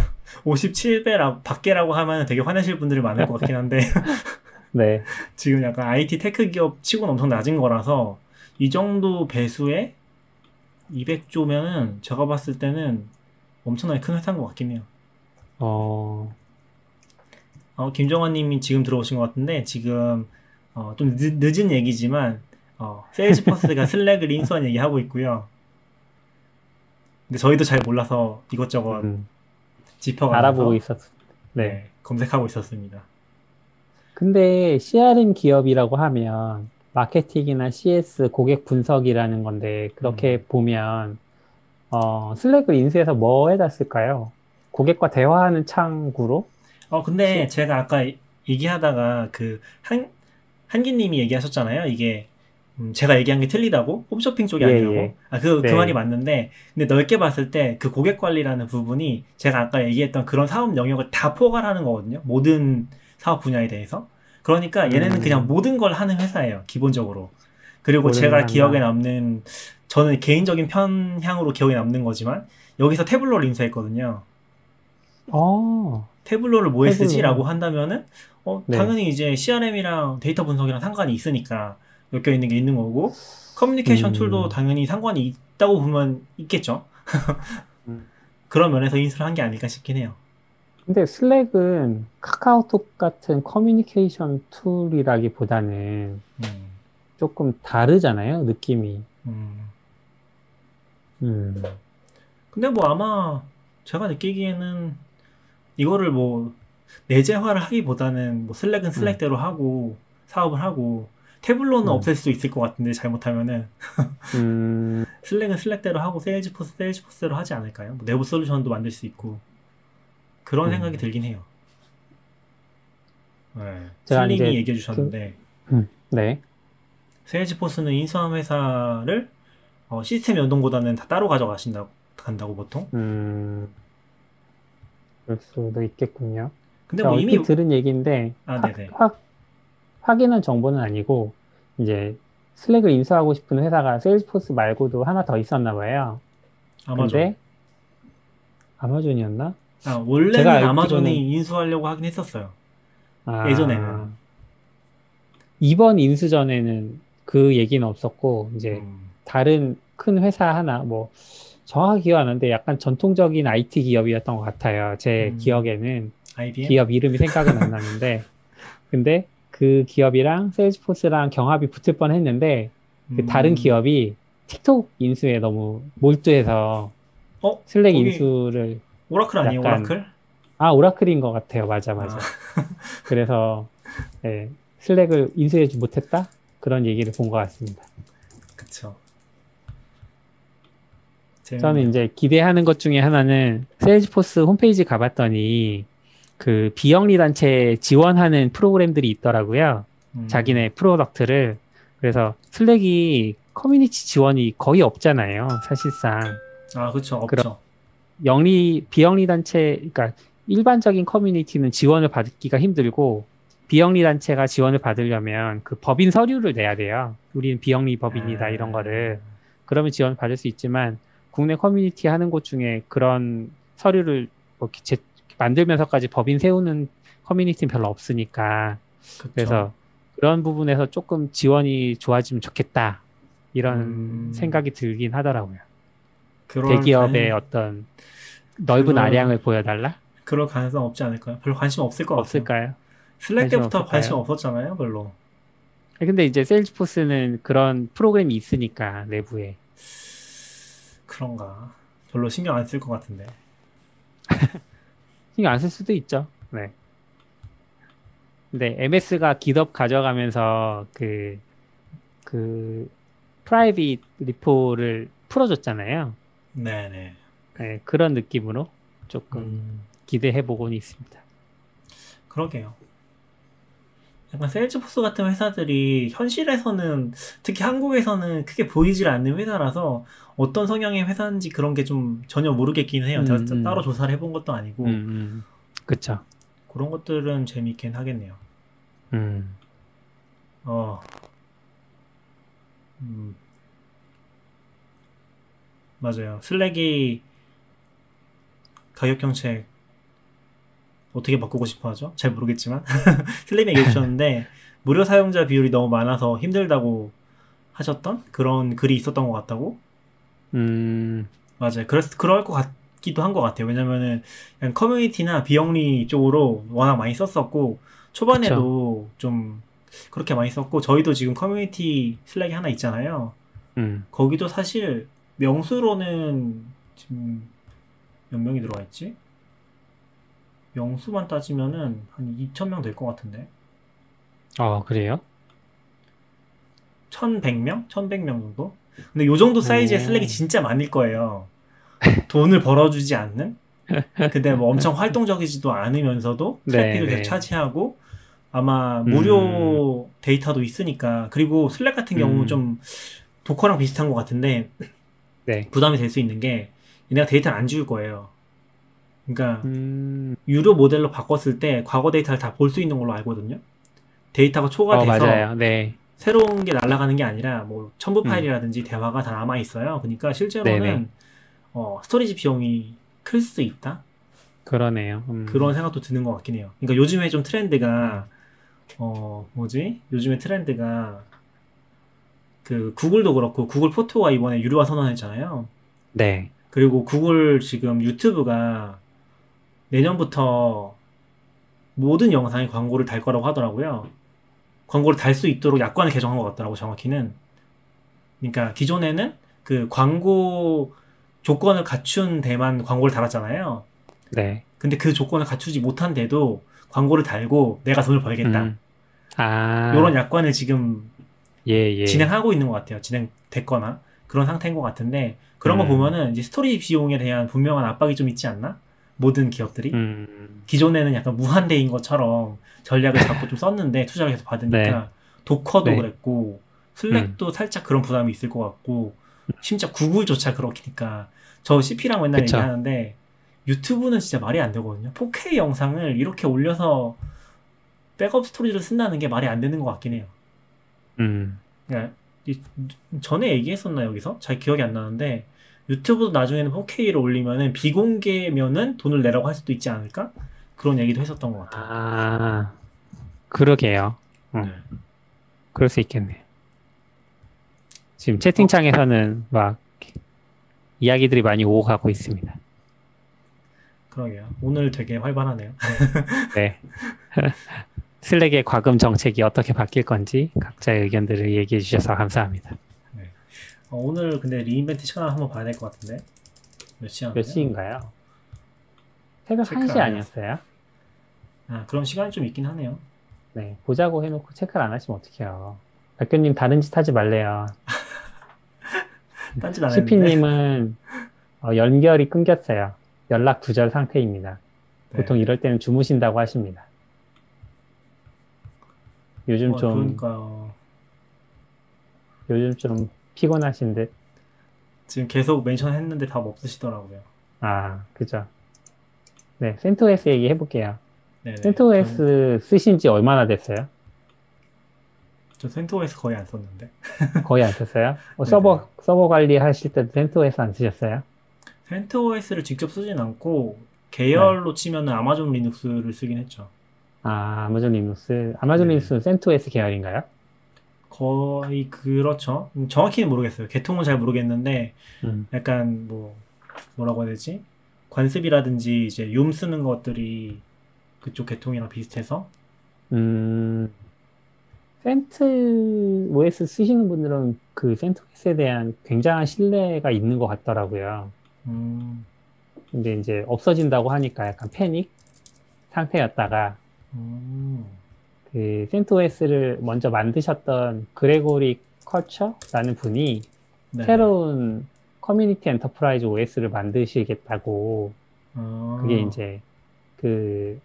57배라 [LAUGHS] 밖에라고 하면 되게 화내실 분들이 많을 것 같긴 한데 네, [LAUGHS] 지금 약간 IT tech 기업 치고는 엄청 낮은 거라서 이 정도 배수에 200조면은 제가 봤을 때는 엄청나게 큰 회사인 것 같긴 해요. 어, 어, 김정환 님이 지금 들어오신 것 같은데, 지금, 어, 좀 늦, 은 얘기지만, 어, 세일즈포스가 [LAUGHS] 슬랙을 인수한 얘기 하고 있고요. 근데 저희도 잘 몰라서 이것저것 음, 짚어가면서 알아보고 있었, 네. 네, 검색하고 있었습니다. 근데 CRM 기업이라고 하면 마케팅이나 CS 고객 분석이라는 건데 그렇게 보면 어, 슬랙을 인수해서 뭐에다 쓸까요? 고객과 대화하는 창구로? 어, 근데 제가 아까 얘기하다가 그, 한, 한기님이 얘기하셨잖아요. 이게, 음, 제가 얘기한 게 틀리다고? 홈쇼핑 쪽이 예, 아니라고? 예. 아, 그, 그 네. 말이 맞는데, 근데 넓게 봤을 때 그 고객 관리라는 부분이 제가 아까 얘기했던 그런 사업 영역을 다 포괄하는 거거든요. 모든 사업 분야에 대해서. 그러니까 얘네는 음. 그냥 모든 걸 하는 회사예요. 기본적으로. 그리고 제가 걸 한다. 기억에 남는, 저는 개인적인 편향으로 기억에 남는 거지만, 여기서 태블로를 인수했거든요. 어, 태블로를 뭐에 태블로. 쓰지라고 한다면은 어, 네. 당연히 이제 CRM이랑 데이터 분석이랑 상관이 있으니까 엮여 있는 게 있는 거고 커뮤니케이션 음. tool도 당연히 상관이 있다고 보면 있겠죠. [LAUGHS] 음. 그런 면에서 인수를 한 게 아닐까 싶긴 해요. 근데 슬랙은 카카오톡 같은 커뮤니케이션 tool이라기보다는 음, 조금 다르잖아요, 느낌이. 음. 음, 근데 뭐 아마 제가 느끼기에는 이거를 뭐 내재화를 하기보다는 뭐 슬랙은 슬랙대로 하고 사업을 하고 태블로는 음. 없앨 수도 있을 것 같은데 잘못하면은 음, [LAUGHS] 슬랙은 슬랙대로 하고 세일즈포스 세일즈포스대로 하지 않을까요? 뭐 내부 솔루션도 만들 수 있고 그런 음. 생각이 들긴 해요. 네. 제가 그 얘기해 주셨는데 네. 세일즈포스는 인수한 회사를 어, 시스템 연동보다는 다 따로 가져가신다고 간다고 보통. 음, 그럴 수도 있겠군요. 근데 뭐 이미 들은 얘기인데, 아, 확, 네네. 확, 확인한 정보는 아니고, 이제 슬랙을 인수하고 싶은 회사가 세일즈포스 말고도 하나 더 있었나 봐요. 아마존. 아마존이었나? 아, 원래는 아마존이 인수하려고 하긴 했었어요. 아, 예전에는. 이번 인수 전에는 그 얘기는 없었고, 이제 음, 다른 큰 회사 하나, 뭐, 정확히 기억 안 나는데 약간 전통적인 IT 기업이었던 것 같아요. 제 음. 기억에는. IBM? 기업 이름이 생각은 안 나는데, [LAUGHS] 근데 그 기업이랑 세일즈포스랑 경합이 붙을 뻔 했는데, 그 다른 음. 기업이 틱톡 인수에 너무 몰두해서 어? 슬랙 거기 인수를, 오라클 아니에요? 약간- 오라클? 아, 오라클인 것 같아요. 맞아, 맞아. [LAUGHS] 그래서, 예, 슬랙을 인수해주지 못했다? 그런 얘기를 본 것 같습니다. 그쵸. 저는 이제 기대하는 것 중에 하나는 세일즈포스 홈페이지 가봤더니 그 비영리 단체 지원하는 프로그램들이 있더라고요. 음, 자기네 product를. 그래서 슬랙이 커뮤니티 지원이 거의 없잖아요. 사실상. 아, 그쵸. 없죠. 영리, 비영리 단체, 그러니까 일반적인 커뮤니티는 지원을 받기가 힘들고 비영리 단체가 지원을 받으려면 그 법인 서류를 내야 돼요. 우리는 비영리 법인이다 아, 이런 거를. 그러면 지원을 받을 수 있지만 국내 커뮤니티 하는 곳 중에 그런 서류를 뭐 제- 만들면서까지 법인 세우는 커뮤니티는 별로 없으니까 그쵸. 그래서 그런 부분에서 조금 지원이 좋아지면 좋겠다 이런 음. 생각이 들긴 하더라고요. 대기업의 가능- 어떤 넓은 아량을 보여달라? 그럴 가능성 없지 않을까요? 별로 관심 없을 것 같아요. 없을까요? 슬랙 관심 때부터 없을까요? 관심 없었잖아요, 별로. 근데 이제 세일즈포스는 그런 프로그램이 있으니까 내부에 그런가. 별로 신경 안 쓸 것 같은데. [LAUGHS] 신경 안 쓸 수도 있죠. 네. 근데 MS가 기덥 가져가면서 그, 그, private repo를 풀어줬잖아요. 네네. 네, 그런 느낌으로 조금 음, 기대해 보고는 있습니다. 그러게요. 약간 세일즈포스 같은 회사들이 현실에서는 특히 한국에서는 크게 보이질 않는 회사라서 어떤 성향의 회사인지 그런 게 좀 전혀 모르겠긴 해요. 제가 음, 음. 따로 조사를 해본 것도 아니고 음, 음. 그쵸. 그런 것들은 재밌긴 하겠네요. 음. 어. 음. 맞아요. 슬랙이 가격 정책 어떻게 바꾸고 싶어 하죠? 잘 모르겠지만. [LAUGHS] 슬랙이 얘기해 주셨는데, [LAUGHS] 무료 사용자 비율이 너무 많아서 힘들다고 하셨던 그런 글이 있었던 것 같다고? 음, 맞아요. 그랬, 그럴 것 같기도 한 것 같아요. 왜냐면은, 그냥 커뮤니티나 비영리 쪽으로 워낙 많이 썼었고, 초반에도 좀 그렇게 많이 썼고, 저희도 지금 커뮤니티 슬랙이 하나 있잖아요. 음. 거기도 사실 명수로는 지금 몇 명이 들어와 있지? 명수만 따지면은 한 2,000명 될 것 같은데. 어, 그래요? 1,100명? 1,100명 정도? 근데 요 정도 사이즈의 오. 슬랙이 진짜 많을 거예요. 돈을 벌어주지 않는? 근데 뭐 엄청 [LAUGHS] 활동적이지도 않으면서도 네, 트래픽을 네. 계속 차지하고 아마 무료 데이터도 있으니까 그리고 슬랙 같은 경우는 음. 좀 도커랑 비슷한 것 같은데 네. 부담이 될 수 있는 게 얘네가 데이터를 안 지울 거예요. 그러니까 음, 유료 모델로 바꿨을 때 과거 데이터를 다 볼 수 있는 걸로 알거든요. 데이터가 어, 초과돼서 맞아요. 네. 새로운 게 날아가는 게 아니라 뭐 첨부 음. 파일이라든지 대화가 다 남아 있어요. 그러니까 실제로는. 어, storage 비용이 클 수도 있다. 그러네요. 음. 그런 생각도 드는 것 같긴 해요. 그러니까 요즘에 좀 트렌드가 어 뭐지? 요즘에 트렌드가 그 구글도 그렇고 구글 포토가 이번에 유료화 선언했잖아요. 네. 그 그리고 구글 지금 유튜브가 내년부터 모든 영상에 광고를 달 거라고 하더라고요. 광고를 달 수 있도록 약관을 개정한 것 같더라고 정확히는. 그러니까 기존에는 그 광고 조건을 갖춘 데만 광고를 달았잖아요. 네. 근데 그 조건을 갖추지 못한 데도 광고를 달고 내가 돈을 벌겠다. 음. 아. 이런 약관을 지금 예, 예. 진행하고 있는 것 같아요. 진행됐거나 그런 상태인 것 같은데 그런 거 음. 보면은 이제 스토리 비용에 대한 분명한 압박이 좀 있지 않나? 모든 기업들이 음. 기존에는 약간 무한대인 것처럼 전략을 잡고 좀 썼는데 투자를 계속 받으니까 네. 도커도 네. 그랬고 슬랙도 살짝 그런 부담이 있을 것 같고 심지어 구글조차 그렇니까 저 CP랑 맨날 그쵸. 얘기하는데 유튜브는 진짜 말이 안 되거든요. 4K 영상을 이렇게 올려서 백업 스토리를 쓴다는 게 말이 안 되는 것 같긴 해요. 음. 그러니까 이- 전에 얘기했었나 여기서 잘 기억이 안 나는데 유튜브도 나중에는 4K를 올리면은 비공개면은 돈을 내라고 할 수도 있지 않을까 그런 얘기도 했었던 것 같아요. 아. 그러게요. 어. 네. 그럴 수 있겠네요. 지금 채팅창에서는 막 이야기들이 많이 오고 가고 있습니다. 그러게요. 오늘 되게 활발하네요. 네. [LAUGHS] 슬랙의 과금 정책이 어떻게 바뀔 건지 각자의 의견들을 얘기해 주셔서 감사합니다. 어, 오늘 근데 리인벤트 시간을 한번 봐야 될 것 같은데 몇 시간? 몇 시인가요? 새벽 체크 1시 안 아니었어요? 아 그런 시간이 좀 있긴 하네요. 네. 보자고 해놓고 체크를 안 하시면 어떡해요. 백교님 다른 짓 하지 말래요. [LAUGHS] 딴짓 안. CP님은 어, 연결이 끊겼어요. 연락 두절 상태입니다. 네. 보통 이럴 때는 주무신다고 하십니다. 요즘 어, 좀 그러니까 요즘 좀 피곤하신 듯. 지금 계속 mention했는데 답 없으시더라고요. 아, 그죠. 네, CentOS 얘기 해 볼게요. 네네. CentOS 쓰신 지 얼마나 됐어요? 저 CentOS 거의 안 썼는데. [LAUGHS] 거의 안 썼어요? 어, 네네. 서버, 서버 관리 하실 때도 CentOS 안 쓰셨어요? CentOS를 직접 쓰진 않고 계열로 네. 치면은 아마존 리눅스를 쓰긴 했죠. 아, 아마존 리눅스. 아마존 네. 리눅스는 CentOS 계열인가요? 거의 그렇죠. 음, 정확히는 모르겠어요. 개통은 잘 모르겠는데 음, 약간 뭐 뭐라고 해야 되지? 관습이라든지 이제 윰 쓰는 것들이 그쪽 계통이랑 비슷해서 음, 센트 OS 쓰시는 분들은 그 센토S에 대한 굉장한 신뢰가 있는 것 같더라고요. 음, 근데 이제 없어진다고 하니까 약간 패닉 상태였다가 음, 그 CentOS를 먼저 만드셨던 그레고리 커처라는 분이 네. 새로운 커뮤니티 enterprise OS를 만드시겠다고 아, 그게 이제 그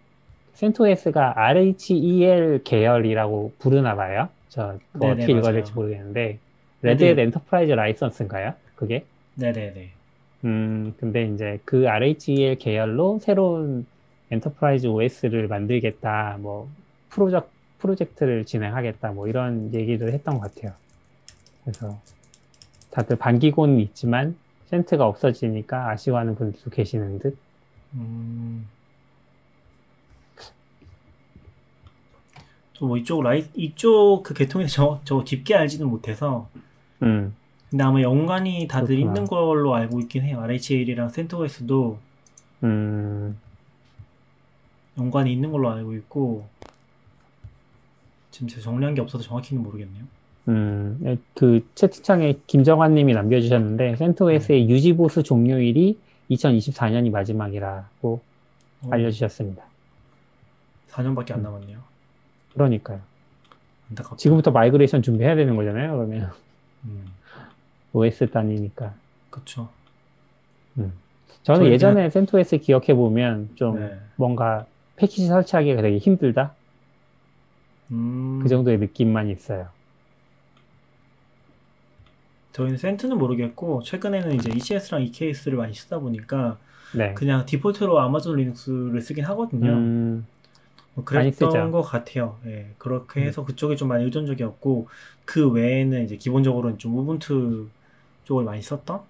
CentOS가 RHEL 계열이라고 부르나 봐요. 저 네네, 어떻게 읽어야. 될지 모르겠는데 레드햇 레드- enterprise 라이선스인가요? 그게? 네네네. 음 근데 이제 그 RHEL 계열로 새로운 enterprise OS를 만들겠다. 뭐 프로젝 프로젝트를 진행하겠다. 뭐 이런 얘기를 했던 것 같아요. 그래서 다들 반기고는 있지만 센트가 없어지니까 아쉬워하는 분들도 계시는 듯. 음. 저뭐 이쪽 라이 이쪽 그 계통에 저, 저 깊게 알지는 못해서 음. 근데 아마 연관이 다들 그렇구나. 있는 걸로 알고 있긴 해요. RHEL이랑 CentOS도 음, 연관이 있는 걸로 알고 있고 지금 제가 정리한 게 없어서 정확히는 모르겠네요. 음, 예, 그 채팅창에 김정환 님이 남겨주셨는데, CentOS의 유지 보수 종료일이 2024년이 마지막이라고 어, 알려주셨습니다. 4년밖에 안 음. 남았네요. 그러니까요. 안타깝다. 지금부터 migration 준비해야 되는 거잖아요, 그러면. 음, OS 단위니까. 그쵸. 저는 저희 예전에 센토S 기억해 보면 좀 네. 뭔가 패키지 설치하기가 되게 힘들다? 음, 그 정도의 느낌만 있어요. 저희는 센트는 모르겠고 최근에는 이제 ECS랑 EKS를 많이 쓰다 보니까 네. 그냥 디폴트로 아마존 리눅스를 쓰긴 하거든요. 음, 뭐. 그랬던 것 같아요. 예, 그렇게 음. 해서 그쪽이 좀 많이 의존적이었고 그 외에는 이제 기본적으로는 좀 우분투 쪽을 많이 썼던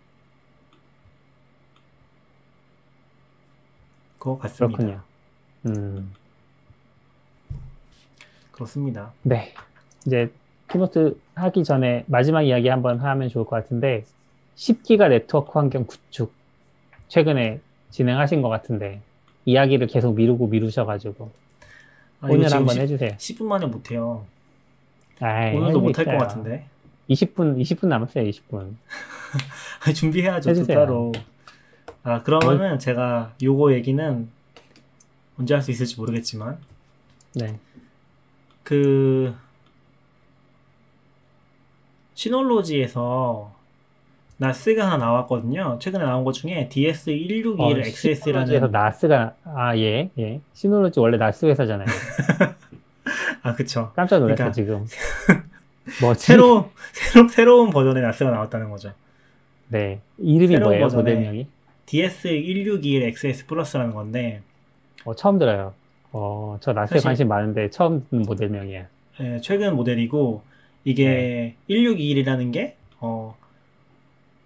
것 같습니다. 그렇군요. 음, 그렇습니다. 네. 이제 keynote 하기 전에 마지막 이야기 한번 하면 좋을 것 같은데 10기가 네트워크 환경 구축 최근에 진행하신 것 같은데 이야기를 계속 미루고 미루셔가지고 아, 오늘 한번 10, 해주세요. 10분 만에 못해요. 아이, 오늘도 못할 것. 같은데. 20분 20분 남았어요. 20분. 아니, [LAUGHS] 준비해야죠, 또 해주세요. 따로. 아, 그러면은 제가 요거 얘기는 언제 할 수 있을지 모르겠지만, 네. 그, 시놀로지에서 나스가 하나 나왔거든요. 최근에 나온 것 중에 DS161 어, XS라는 나스가 아 예, 예. 시노로지 원래 나스 회사잖아요. [LAUGHS] 아 그쵸. 깜짝 놀랐어 그러니까 지금. [LAUGHS] 뭐지? 새로 새로 새로운 버전의 나스가 나왔다는 거죠. 네. 이름이 뭐예요? 버전의- 모델명이? DS161 XS 플러스라는 건데 어, 처음 들어요. 어, 저 나스에 사실- 관심 많은데 처음 듣는 모델명이에요. 예, 최근 모델이고 이게 1621이라는 게 어,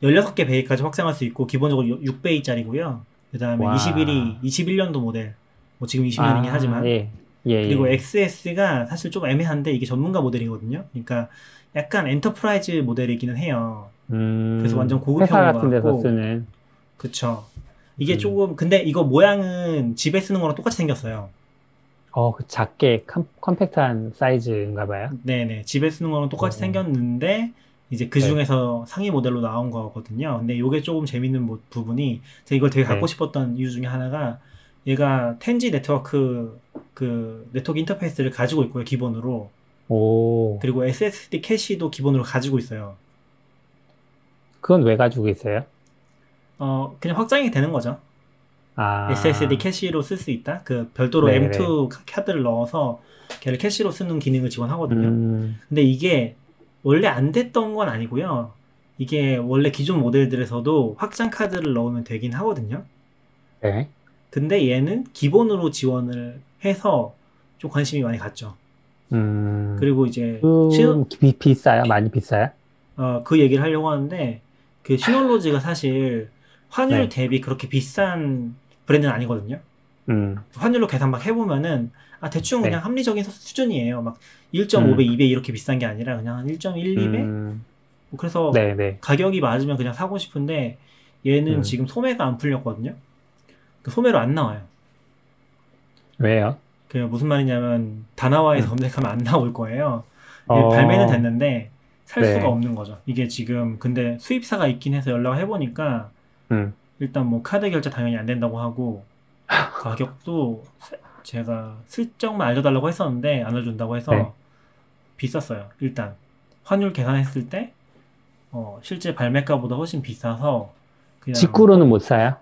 16개 베이까지 확장할 수 있고 기본적으로 6베이짜리고요. 그다음에 와. 21이 21년도 모델. 뭐 지금 20년이긴 아, 하지만 예. 예. 그리고 예. XS가 사실 좀 애매한데 이게 전문가 모델이거든요. 그러니까 약간 enterprise 모델이기는 해요. 음, 그래서 완전 고급형인 회사 것 같은 데서 같고. 쓰는 그쵸. 이게 음. 조금 근데 이거 모양은 집에 쓰는 거랑 똑같이 생겼어요. 어, 그 작게 컴, compact한 사이즈인가 봐요. 네네. 집에 쓰는 거랑 똑같이 어. 생겼는데, 이제 그 네. 중에서 상위 모델로 나온 거거든요. 근데 이게 조금 재밌는 뭐- 부분이, 제가 이걸 되게 갖고 네. 싶었던 이유 중에 하나가, 얘가 ten G 네트워크, 그, 네트워크 인터페이스를 가지고 있고요, 기본으로. 오, 그리고 SSD 캐시도 기본으로 가지고 있어요. 그건 왜 가지고 있어요? 어, 그냥 확장이 되는 거죠. 아, SSD 캐시로 쓸 수 있다? 그, 별도로 네네. M2 카드를 넣어서, 걔를 캐시로 쓰는 기능을 지원하거든요. 음, 근데 이게 원래 안 됐던 건 아니고요. 이게 원래 기존 모델들에서도 확장 카드를 넣으면 되긴 하거든요. 네. 근데 얘는 기본으로 지원을 해서 좀 관심이 많이 갔죠. 음, 그리고 이제 좀 시, 비, 비싸요? 많이 비싸요? 어, 그 얘기를 하려고 하는데 그 시놀로지가 사실 환율 네. 대비 그렇게 비싼 브랜드는 아니거든요. 음, 환율로 계산 막 해보면은 아 대충 네. 그냥 합리적인 수준이에요. 막 1.5배, 음. 2배 이렇게 비싼 게 아니라 그냥 한 1.1, 2배? 음, 뭐 그래서 네, 네. 가격이 맞으면 그냥 사고 싶은데 얘는 음. 지금 소매가 안 풀렸거든요. 그 소매로 안 나와요. 왜요? 그 무슨 말이냐면 다나와에서 음. 검색하면 안 나올 거예요. 어, 발매는 됐는데 살 네. 수가 없는 거죠. 이게 지금 근데 수입사가 있긴 해서 연락을 해보니까 음, 일단 뭐 카드 결제 당연히 안 된다고 하고 [LAUGHS] 가격도 세- 제가 슬쩍만 알려달라고 했었는데 안 알려준다고 해서 네. 비쌌어요. 일단 환율 계산했을 때 어, 실제 발매가보다 훨씬 비싸서 그냥 직구로는 못 사요?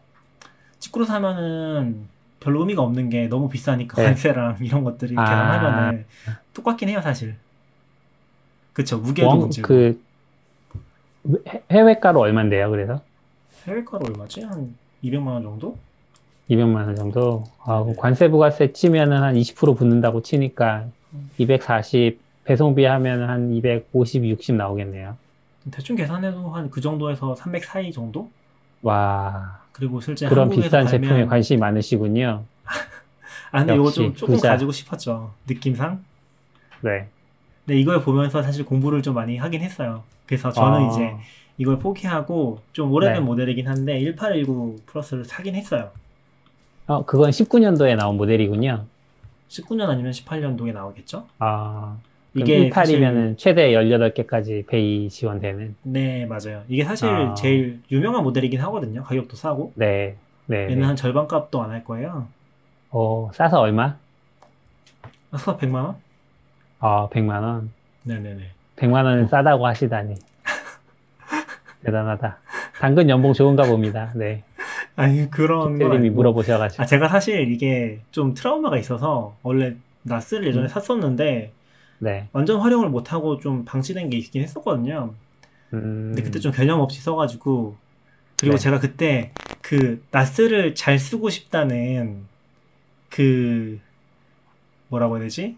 직구로 사면은 별로 의미가 없는 게 너무 비싸니까 네. 관세랑 이런 것들이 아. 계산하면은 똑같긴 해요 사실. 그쵸 무게도 원, 문제고 그, 해- 해외가로 얼만데요, 그래서? 해외가로 얼마지 한 200만 원 정도? 200만 원 정도? 아, 네. 관세 부가세 치면은 한 20% 붙는다고 치니까 240, 배송비 하면 한 250, 60 나오겠네요. 대충 계산해도 한 그 정도에서 300 사이 정도? 와, 그리고 실제 그런 비싼 제품에 관심이 많으시군요. [LAUGHS] 아 근데 이거 좀 조금 부자. 가지고 싶었죠 느낌상. 네. 근데 이걸 보면서 사실 공부를 좀 많이 하긴 했어요. 그래서 저는 아, 이제 이걸 포기하고 좀 오래된 네. 모델이긴 한데 1819 플러스를 사긴 했어요. 어, 그건 19년도에 나온 모델이군요. 19년 아니면 18년도에 나오겠죠? 아, 이게 이게 18이면은 최대 18개까지 베이 지원되는. 네, 맞아요. 이게 사실 아. 제일 유명한 모델이긴 하거든요. 가격도 싸고. 네. 네. 얘는 한 절반 값도 안 할 거예요. 어, 싸서 얼마? 그래서 100만 원? 아, 100만 원. 네 네 네. 100만 원은 싸다고 하시다니. 대단하다. 당근 연봉 좋은가 봅니다. 네. 아니 그런 아니고. 물어보셔가지고. 아 제가 사실 이게 좀 트라우마가 있어서 원래 나스를 예전에 음. 샀었는데 네. 완전 활용을 못하고 좀 방치된 게 있긴 했었거든요. 음, 근데 그때 좀 개념 없이 써가지고 그리고 네. 제가 그때 그 나스를 잘 쓰고 싶다는 그 뭐라고 해야 되지?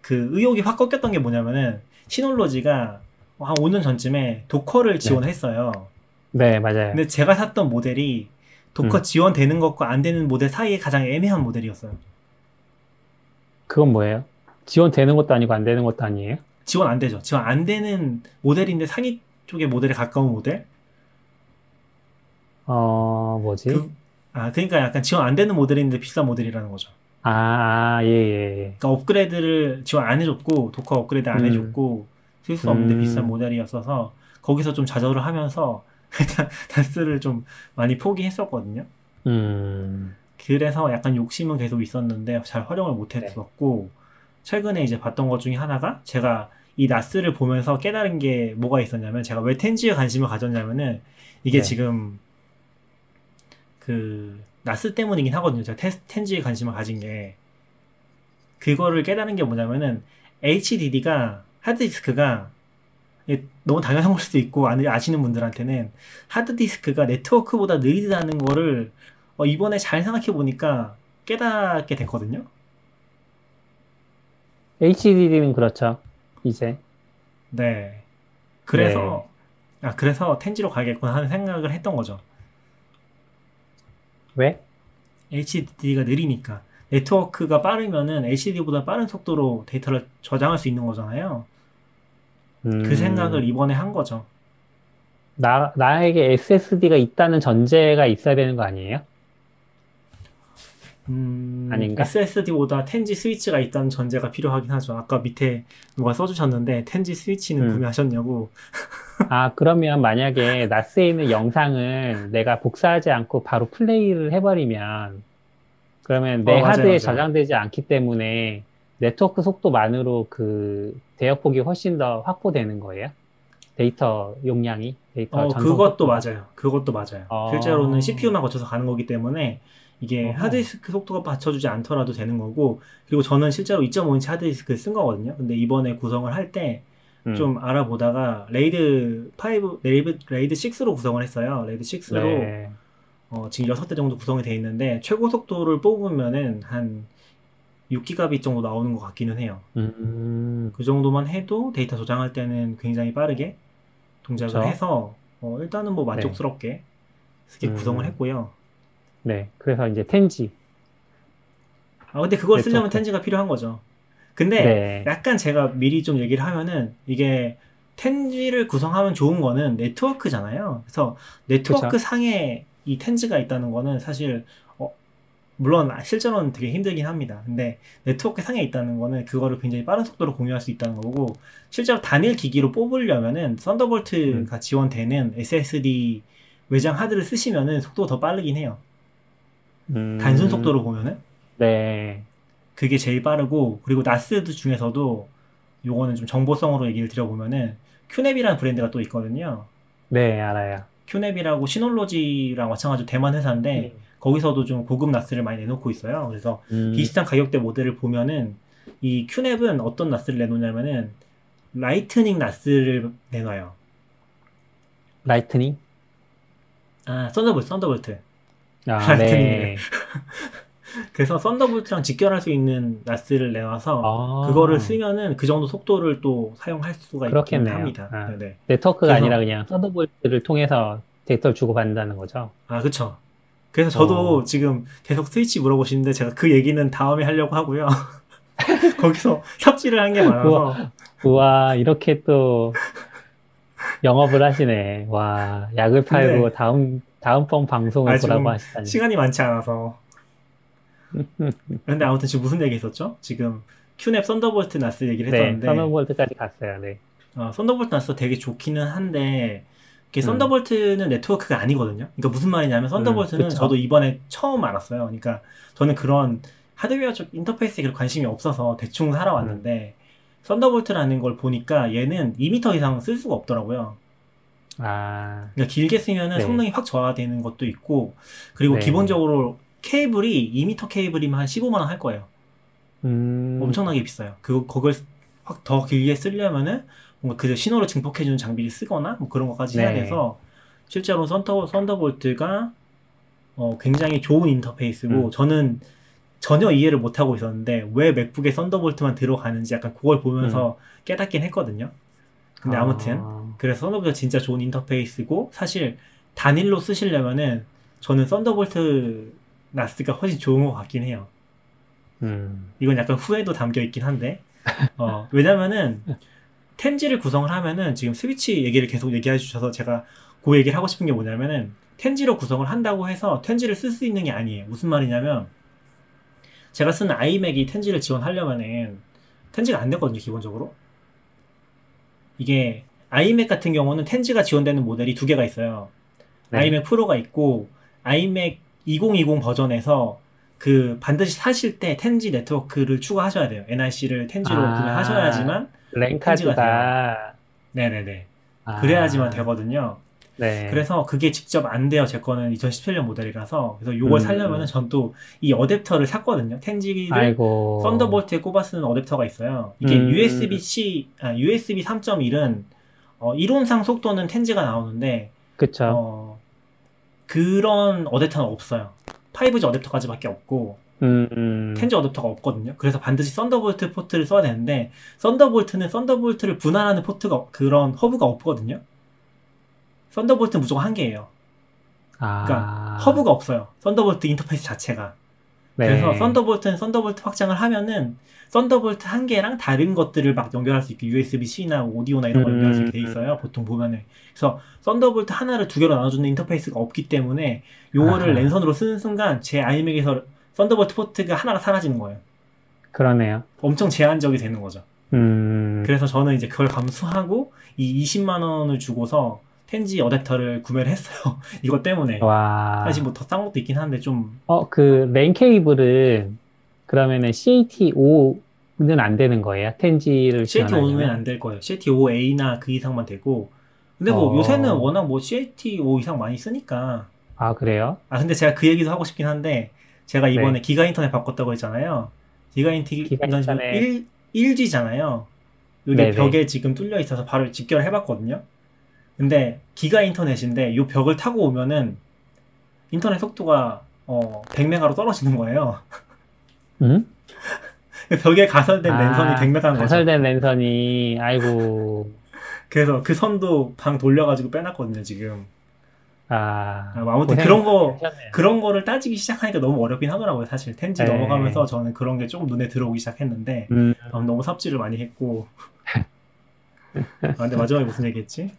그 의욕이 확 꺾였던 게 뭐냐면은 시놀로지가 한 5년 전쯤에 도커를 지원했어요. 네, 맞아요. 근데 제가 샀던 모델이 도커 음. 지원되는 것과 안 되는 모델 사이에 가장 애매한 모델이었어요. 그건 뭐예요? 지원되는 것도 아니고 안 되는 것도 아니에요? 지원 안 되죠. 지원 안 되는 모델인데 상위 쪽의 모델에 가까운 모델? 어, 뭐지? 그, 아, 그러니까 약간 지원 안 되는 모델인데 비싼 모델이라는 거죠. 아, 아, 예, 예, 예. 그러니까 업그레이드를 지원 안 해줬고 도커 업그레이드 안 음. 해줬고 쓸 수 없는데 음. 비싼 모델이었어서 거기서 좀 좌절을 하면서 [LAUGHS] 일단 NAS를 좀 많이 포기했었거든요. 음, 그래서 약간 욕심은 계속 있었는데 잘 활용을 네. 못했었고 최근에 이제 봤던 것 중에 하나가 제가 이 NAS를 보면서 깨달은 게 뭐가 있었냐면 제가 왜 ten G에 관심을 가졌냐면은 이게 네. 지금 그 나스 때문이긴 하거든요. 제가 테스- 텐지에 관심을 가진 게 그거를 깨달은 게 뭐냐면은 HDD가 하드디스크가 너무 당연한 걸 수도 있고 안- 아시는 분들한테는 하드디스크가 네트워크보다 느리다는 거를 어, 이번에 잘 생각해 보니까 깨닫게 됐거든요. HDD는 그렇죠. 이제. 네. 그래서 아 그래서 텐지로 가겠구나 하는 생각을 했던 거죠. 왜? HDD가 느리니까 네트워크가 빠르면은 HDD보다 빠른 속도로 데이터를 저장할 수 있는 거잖아요. 음, 그 생각을 이번에 한 거죠. 나, 나에게 SSD가 있다는 전제가 있어야 되는 거 아니에요? 음, 아닌가? SSD보다 텐지 스위치가 있다는 전제가 필요하긴 하죠. 아까 밑에 누가 써주셨는데 ten G 스위치는 음. 구매하셨냐고. 아, 그러면 만약에 NAS에 있는 영상을 내가 복사하지 않고 바로 플레이를 해버리면, 그러면 내 어, 하드에 맞아요. 저장되지 않기 때문에 네트워크 속도만으로 그 대역폭이 훨씬 더 확보되는 거예요? 데이터 용량이? 데이터 어, 전송 그것도? 맞아요. 그것도 맞아요. 어. 실제로는 CPU만 거쳐서 가는 거기 때문에 이게 어허. 하드디스크 속도가 받쳐주지 않더라도 되는 거고 그리고 저는 실제로 2.5인치 하드디스크를 쓴 거거든요. 근데 이번에 구성을 할 때좀 음. 알아보다가 알아보다가 RAID 5, RAID, RAID 6로 구성을 했어요. RAID 6로 네. 어, 지금 6대 정도 구성이 돼 있는데 최고 속도를 뽑으면은 한 6기가빗 정도 나오는 것 같기는 해요. 음, 그 정도만 해도 데이터 저장할 때는 굉장히 빠르게 동작을 그쵸. 해서 어, 일단은 뭐 만족스럽게 이렇게 음. 구성을 했고요. 네. 그래서 이제 ten G. 아 근데 그걸 쓰려면 네트워크. 텐지가 필요한 거죠. 근데 네. 약간 제가 미리 좀 얘기를 하면은 이게 ten G를 구성하면 좋은 거는 네트워크잖아요. 그래서 네트워크 그쵸. 상에 이 ten G가 있다는 거는 사실 어, 물론 실제로는 되게 힘들긴 합니다. 근데 네트워크 상에 있다는 거는 그거를 굉장히 빠른 속도로 공유할 수 있다는 거고 실제로 단일 기기로 뽑으려면은 Thunderbolt가 음. 지원되는 SSD 외장 하드를 쓰시면은 속도가 더 빠르긴 해요. 음, 단순 속도로 보면은 네. 그게 제일 빠르고 그리고 나스 중에서도 요거는 좀 정보성으로 얘기를 드려보면은 큐넵이라는 브랜드가 또 있거든요. 네, 알아요. 큐넵이라고 시놀로지랑 마찬가지로 대만 회사인데 거기서도 좀 고급 나스를 많이 내놓고 있어요. 그래서 음, 비슷한 가격대 모델을 보면은 이 큐넵은 어떤 나스를 내놓냐면은 Lightning NAS를 내놔요. Lightning? 아 Thunderbolt, Thunderbolt. 아, Lightning이네. 네. 그래서 Thunderbolt랑 직결할 수 있는 NAS를 내놔서 아, 그거를 쓰면은 그 정도 속도를 또 사용할 수가 있긴 그렇겠네요. 합니다. 아. 네네. 네트워크가 그래서- 아니라 그냥 Thunderbolt를 통해서 데이터를 주고받는다는 거죠. 아, 그쵸. 그래서 저도 어. 지금 계속 스위치 물어보시는데 제가 그 얘기는 다음에 하려고 하고요. [LAUGHS] 거기서 삽질을 한 게 많아서. 우와, 이렇게 또 영업을 하시네. 와, 약을 팔고 근데- 다음, 다음번 방송을 아, 보라고 하시다니. 시간이 많지 않아서. [LAUGHS] 근데 아무튼 지금 무슨 얘기 했었죠? 지금 QNAP Thunderbolt NAS 얘기를 네, 했었는데, Thunderbolt까지 갔어요. 네. 어, Thunderbolt NAS 되게 좋기는 한데, 이게 음. Thunderbolt는 네트워크가 아니거든요. 그러니까 무슨 말이냐면 Thunderbolt는 음. 저도 이번에 처음 알았어요. 그러니까 저는 그런 하드웨어 쪽 인터페이스에 그렇게 관심이 없어서 대충 살아왔는데, 음. Thunderbolt라는 걸 보니까 얘는 2m 이상 쓸 수가 없더라고요. 아, 그러니까 길게 쓰면은 네. 성능이 확 저하되는 것도 있고, 그리고 네. 기본적으로 케이블이 2m 케이블이면 한 15만 원 할 거예요. 음, 엄청나게 비싸요. 그, 그걸 확 더 길게 쓰려면은 뭔가 그 신호를 증폭해주는 장비를 쓰거나 뭐 그런 것까지 해야 네. 돼서 실제로 Thunder, Thunderbolt가 어, 굉장히 좋은 인터페이스고 음. 저는 전혀 이해를 못 하고 있었는데 왜 MacBook에 Thunderbolt만 들어가는지 약간 그걸 보면서 깨닫긴 했거든요. 근데 아, 아무튼 그래서 Thunderbolt가 진짜 좋은 인터페이스고 사실 단일로 쓰시려면은 저는 Thunderbolt NAS가 훨씬 좋은 것 같긴 해요. 음, 이건 약간 후회도 담겨 있긴 한데 어, 왜냐면은 텐지를 구성을 하면은 지금 스위치 얘기를 계속 얘기해 주셔서 제가 그 얘기를 하고 싶은 게 뭐냐면은 텐지로 구성을 한다고 해서 텐지를 쓸 수 있는 게 아니에요. 무슨 말이냐면 제가 쓰는 아이맥이 텐지를 지원하려면은 텐지가 안 되거든요, 기본적으로. 이게 아이맥 같은 경우는 텐지가 지원되는 모델이 두 개가 있어요. 네. 아이맥 프로가 있고 아이맥 2020 버전에서 그 반드시 사실 때 텐지 네트워크를 추가하셔야 돼요. NIC를 텐지로 아. 구매하셔야지만 랭카드가 네네네 아, 그래야지만 되거든요. 네. 그래서 그게 직접 안 돼요. 제 거는 2017년 모델이라서 그래서 요걸 음. 살려면은 전 또 이 어댑터를 샀거든요. ten G를 아이고. Thunderbolt에 꼽아 쓰는 어댑터가 있어요. 이게 음. USB-C, 아, USB 3.1은 어, 이론상 속도는 ten G가 나오는데 그쵸. 어, 그런 어댑터는 없어요. 5G 어댑터까지밖에 없고 음, 음. ten G 어댑터가 없거든요. 그래서 반드시 Thunderbolt 포트를 써야 되는데 Thunderbolt는 Thunderbolt를 분할하는 포트가 그런 허브가 없거든요. Thunderbolt는 무조건 한 개예요. 아. 그러니까 허브가 없어요. Thunderbolt 인터페이스 자체가. 네. 그래서 Thunderbolt는 Thunderbolt 확장을 하면은 Thunderbolt 한 개랑 다른 것들을 막 연결할 수 있게 USB-C나 오디오나 이런 걸 음. 연결할 수 있게 돼 있어요. 보통 보면은. 그래서 Thunderbolt 하나를 두 개로 나눠주는 인터페이스가 없기 때문에 요거를 아하. 랜선으로 쓰는 순간 제 iMac에서 Thunderbolt 포트가 하나가 사라지는 거예요. 그러네요. 엄청 제한적이 되는 거죠. 음. 그래서 저는 이제 그걸 감수하고 이 20만 원을 주고서 ten G 어댑터를 구매를 했어요. [LAUGHS] 이것 때문에. 와. 사실 뭐 더 싼 것도 있긴 한데 좀 어, 그, 랜 케이블은, 그러면은 CAT5는 안 되는 거예요? ten G를 CAT5는 안 될 거예요. CAT5A나 그 이상만 되고. 근데 뭐 어. 요새는 워낙 뭐 CAT5 이상 많이 쓰니까. 아, 그래요? 아 근데 제가 그 얘기도 하고 싶긴 한데 제가 이번에 네. 기가 인터넷 바꿨다고 했잖아요. 기가 인터넷 기가 인터넷. 1, 1G잖아요. 여기 네네. 벽에 지금 뚫려 있어서 바로 직결을 해봤거든요. 근데 기가 인터넷인데 요 벽을 타고 오면은 인터넷 속도가 어 100메가로 떨어지는 거예요. 응? [LAUGHS] 벽에 가설된 아, 랜선이 100메가인 거죠. 가설된 랜선이, 아이고, 그래서 그 선도 방 돌려가지고 빼놨거든요 지금. 아. 아, 뭐 아무튼 그런 거 하셨네요. 그런 거를 따지기 시작하니까 너무 어렵긴 하더라고요 사실 ten G 네. 넘어가면서 저는 그런 게 조금 눈에 들어오기 시작했는데 음, 아, 너무 삽질을 많이 했고 [LAUGHS] 아, 근데 마지막에 무슨 얘기했지?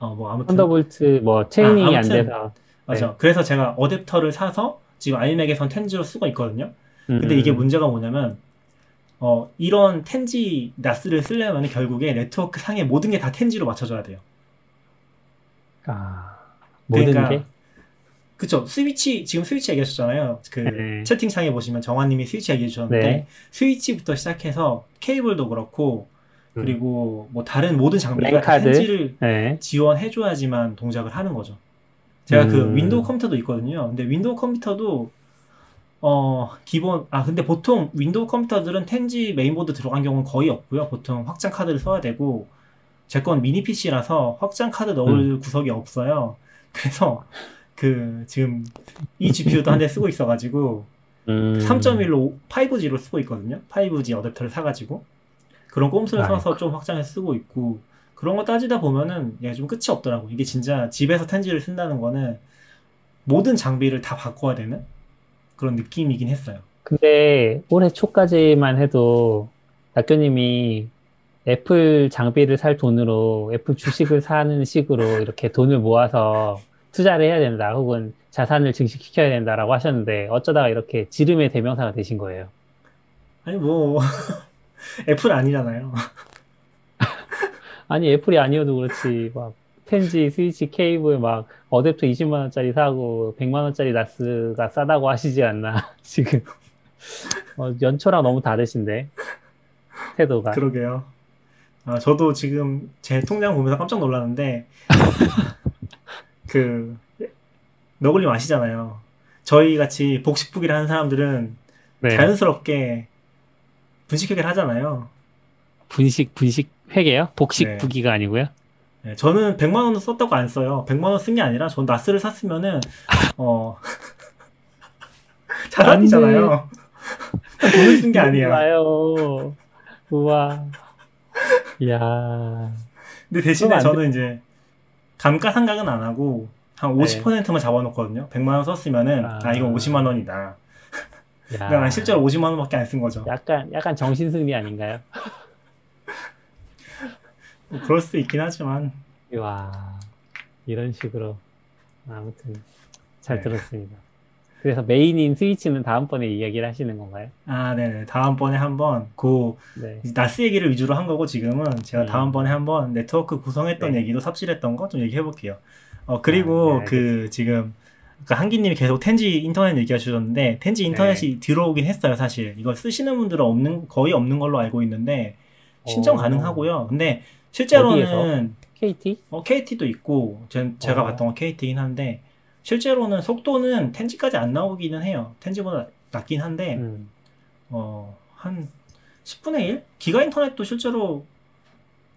어 뭐 아무튼 Thunderbolt, 뭐, chaining이 아, 안. 돼서. 맞아 네. 그래서 제가 어댑터를 사서 지금 iMac에선 ten G로 쓰고 있거든요 근데 음, 이게 문제가 뭐냐면 어 이런 텐지 나스를 쓰려면 결국에 네트워크 상의 모든 게 다 텐지로 맞춰줘야 돼요 아, 모든 그러니까 게? 그쵸 스위치 지금 스위치 얘기하셨잖아요 그 네. 채팅창에 보시면 정환님이 스위치 얘기해 주셨는데 네. 스위치부터 시작해서 케이블도 그렇고 음. 그리고 뭐 다른 모든 장비가 랜카드? 텐지를 네. 지원해줘야지만 동작을 하는 거죠. 제가 그 음. 윈도우 컴퓨터도 있거든요. 근데 윈도우 컴퓨터도 어 기본 아 근데 보통 윈도우 컴퓨터들은 ten G 메인보드 들어간 경우는 거의 없고요. 보통 확장 카드를 써야 되고 제 건 미니 PC라서 확장 카드 넣을 음. 구석이 없어요. 그래서 그 지금 이 GPU도 한 대 쓰고 있어가지고 음. 3.1로 5G로 쓰고 있거든요. 5G 어댑터를 사가지고 그런 꼼수를. 써서 좀 확장해서 쓰고 있고 그런 거 따지다 보면은 얘좀 끝이 없더라고. 이게 진짜 집에서 텐지를 쓴다는 거는 모든 장비를 다 바꿔야 되는 그런 느낌이긴 했어요. 근데 올해 초까지만 해도 낙교님이 애플 장비를 살 돈으로 애플 주식을 사는 식으로 이렇게 돈을 모아서 투자를 해야 된다 혹은 자산을 증식시켜야 된다라고 하셨는데 어쩌다가 이렇게 지름의 대명사가 되신 거예요. 아니 뭐 [LAUGHS] 애플 아니잖아요. 아니 애플이 아니어도 그렇지 막 텐지 스위치 케이블 막 어댑터 20만 원짜리 사고 100만 원짜리 나스가 싸다고 하시지 않나 [LAUGHS] 지금 어, 연초랑 너무 다르신데 태도가 그러게요. 아, 저도 지금 제 통장 보면서 깜짝 놀랐는데 [LAUGHS] 그 너굴님 아시잖아요. 저희 같이 복식북이를 하는 사람들은 네. 자연스럽게 분식 회계를 하잖아요. 분식 분식 회계요? 복식 네. 부기가 아니고요. 네, 저는 100만 원을 썼다고 안 써요. 100만 원 쓴 게 아니라 전 나스를 샀으면은 어 [LAUGHS] 자산이잖아요. [LAUGHS] 돈을 쓴 게 아니에요. 와요. 우와. 이야. 근데 대신에 저는 이제 감가상각은 안 하고 한 50%만 잡아놓거든요. 100만 원 썼으면은 아, 아. 이건 50만 원이다. 난 실제로 50만 원밖에 안 쓴 거죠. 약간 약간 정신승리 아닌가요? 뭐 그럴 수 있긴 하지만 와 이런 식으로 아무튼 잘 네. 들었습니다. 그래서 메인인 스위치는 다음번에 이야기를 하시는 건가요? 아 네네 다음번에 한번 그 네. 나스 얘기를 위주로 한 거고 지금은 제가 음. 다음번에 한번 네트워크 구성했던 네. 얘기도 삽질했던 거 좀 얘기해 볼게요. 어 그리고 아, 네, 그 지금 그 한기님이 계속 텐지 인터넷 얘기하셨는데 텐지 인터넷이 네. 들어오긴 했어요 사실 이거 쓰시는 분들은 없는 거의 없는 걸로 알고 있는데 신청 오. 가능하고요. 근데 실제로는 KT? 어, KT도 있고 제, 제가 어. 봤던 건 KT긴 한데 실제로는 속도는 텐지까지 안 나오기는 해요. 텐지보다 낮긴 한데 음. 어, 한 10분의 1? 기가 인터넷도 실제로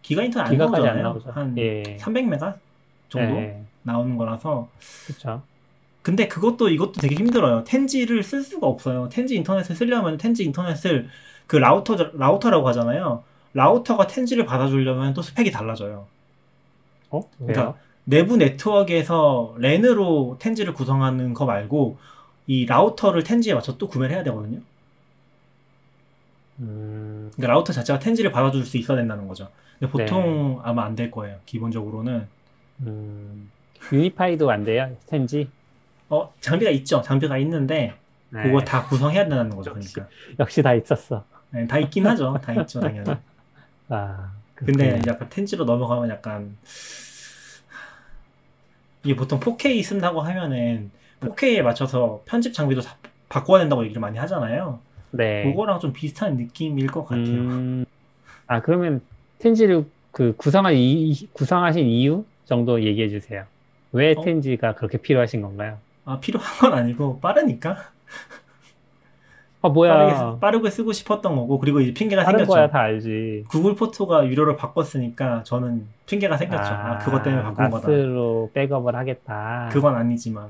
기가 인터넷 안안 나오잖아요. 나오죠. 한 예. 300메가 정도 네. 나오는 거라서 그렇죠. 근데 그것도 이것도 되게 힘들어요. ten G를 쓸 수가 없어요. ten G 인터넷을 쓰려면 ten G 인터넷을 그 라우터 라우터라고 하잖아요. 라우터가 ten G를 받아주려면 또 스펙이 달라져요. 어? 그러니까 왜요? 내부 네트워크에서 랜으로 ten G를 구성하는 거 말고 이 라우터를 ten G에 맞춰 또 구매를 해야 되거든요. 음, 그러니까 라우터 자체가 텐지를 받아줄 수 있어야 된다는 거죠. 근데 보통 아마 안 될 거예요. 기본적으로는 음, 유니파이도 안 돼요? 텐지? 어 장비가 있죠. 장비가 있는데 네. 그거 다 구성해야 된다는 거죠. 역시. 그러니까 역시 다 있었어. 네, 다 있긴 하죠. 다 있죠 당연히. [LAUGHS] 아, 근데 그렇군요. 약간 텐지로 넘어가면 약간 이게 보통 4K 쓴다고 하면은 4K에 맞춰서 편집 장비도 다 바꿔야 된다고 얘기를 많이 하잖아요. 네. 그거랑 좀 비슷한 느낌일 것 같아요. 음, 아, 그러면 텐지를 그 구성한 이, 구성하신 이유 정도 얘기해 주세요. 왜 어? 텐지가 그렇게 필요하신 건가요? 아, 필요한 건 아니고 빠르니까 아, 뭐야. 빠르게, 빠르게 쓰고 싶었던 거고 그리고 이제 핑계가 다른 생겼죠. 거야 다 알지. 구글 포토가 유료를 바꿨으니까 저는 핑계가 생겼죠. 아, 그것 때문에 바꾼 거다. 나스로 백업을 하겠다. 그건 아니지만.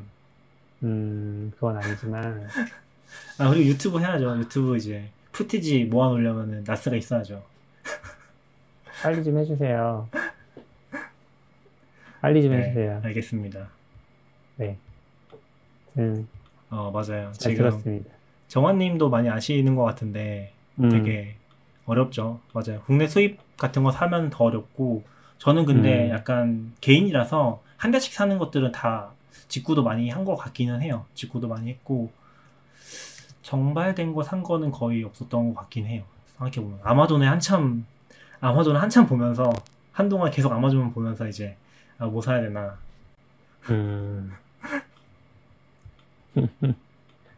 음, 그건 아니지만. [LAUGHS] 아, 그리고 유튜브 해야죠. 유튜브 이제 footage 모아놓으려면 NAS가 있어야죠. [LAUGHS] 빨리 좀 해주세요. 빨리 좀 네, 해주세요. 알겠습니다. 네. 음, 어, 맞아요. 잘 지금 들었습니다. 정환님도 많이 아시는 것 같은데 음, 되게 어렵죠. 맞아요. 국내 수입 같은 거 사면 더 어렵고 저는 근데 음. 약간 개인이라서 한 대씩 사는 것들은 다 직구도 많이 한 것 같기는 해요. 직구도 많이 했고 정발된 거 산 거는 거의 없었던 것 같긴 해요. 생각해 보면 아마존에 한참 아마존 한참 보면서 한동안 계속 아마존 보면서 이제 아, 뭐 사야 되나 음. [LAUGHS]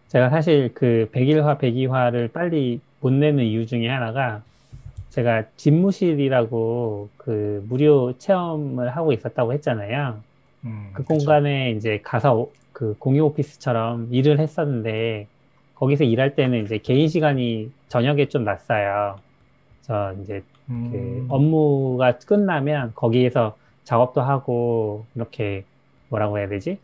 제가 사실 그 백일화, 백이화를 빨리 못 내는 이유 중에 하나가 제가 집무실이라고 그 무료 체험을 하고 있었다고 했잖아요. 음, 그 그쵸. 공간에 이제 가서 오- 그 공유 오피스처럼 일을 했었는데 거기서 일할 때는 이제 개인 시간이 저녁에 좀 났어요. 저 이제 그 음, 업무가 끝나면 거기에서 작업도 하고 이렇게 뭐라고 해야 되지?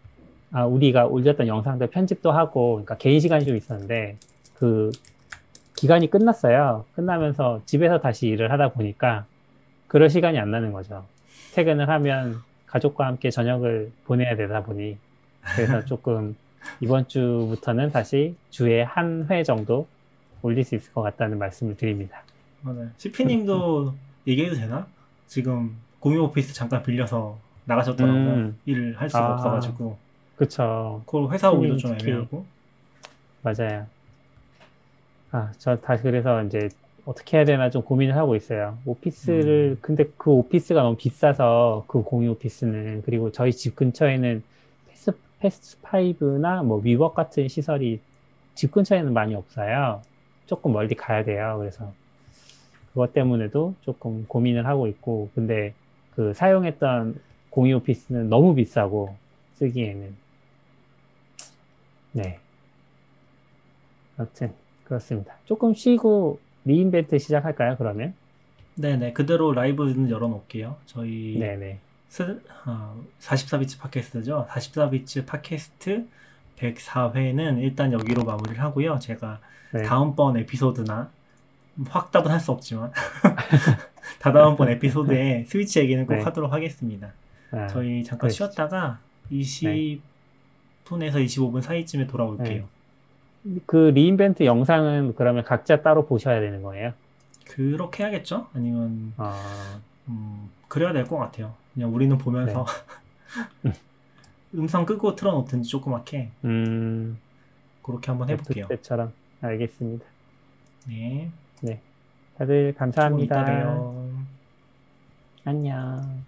아, 우리가 올렸던 영상들 편집도 하고 그러니까 개인 시간이 좀 있었는데 그 기간이 끝났어요. 끝나면서 집에서 다시 일을 하다 보니까 그럴 시간이 안 나는 거죠. 퇴근을 하면 가족과 함께 저녁을 보내야 되다 보니 그래서 [LAUGHS] 조금 이번 주부터는 다시 주에 한 회 정도 올릴 수 있을 것 같다는 말씀을 드립니다. 맞아요. CP님도 얘기해도 되나? 지금 공유 오피스 잠깐 빌려서 나가셨더라고요. 음. 일을 할 수가 아. 없어가지고. 그쵸. 그걸 회사 오기도 좀 특히. 애매하고. 맞아요. 아, 저 다시 그래서 이제 어떻게 해야 되나 좀 고민을 하고 있어요. 오피스를, 근데 그 오피스가 너무 비싸서 그 공유 오피스는, 그리고 저희 집 근처에는 패스, 패스5나 뭐 위웍 같은 시설이 집 근처에는 많이 없어요. 조금 멀리 가야 돼요. 그래서 그것 때문에도 조금 고민을 하고 있고, 근데 그 사용했던 공유 오피스는 너무 비싸고 쓰기에는. 네. 아무튼 그렇습니다. 조금 쉬고 re:Invent 시작할까요? 그러면? 네네. 그대로 라이브는 열어놓을게요. 저희 네네. 스, 아, 44BITS 팟캐스트죠. 44BITS 팟캐스트 104회는 일단 여기로 마무리를 하고요. 제가 네. 다음번 에피소드나 확답은 할 수 없지만 [LAUGHS] 다다음번 에피소드에 [LAUGHS] 스위치 얘기는 꼭 네. 하도록 하겠습니다. 아, 저희 잠깐 그러시죠. 쉬었다가 20 분에서 25분 사이쯤에 돌아올게요. 그 리인벤트 영상은 그러면 각자 따로 보셔야 되는 거예요? 그렇게 해야겠죠? 아니면 아, 음, 그래야 될 것 같아요. 그냥 우리는 보면서 [LAUGHS] 음성 끄고 틀어놓든지 조그맣게 음, 그렇게 한번 해볼게요. 때처럼 알겠습니다. 네. 다들 조금 이따 감사합니다. 안녕.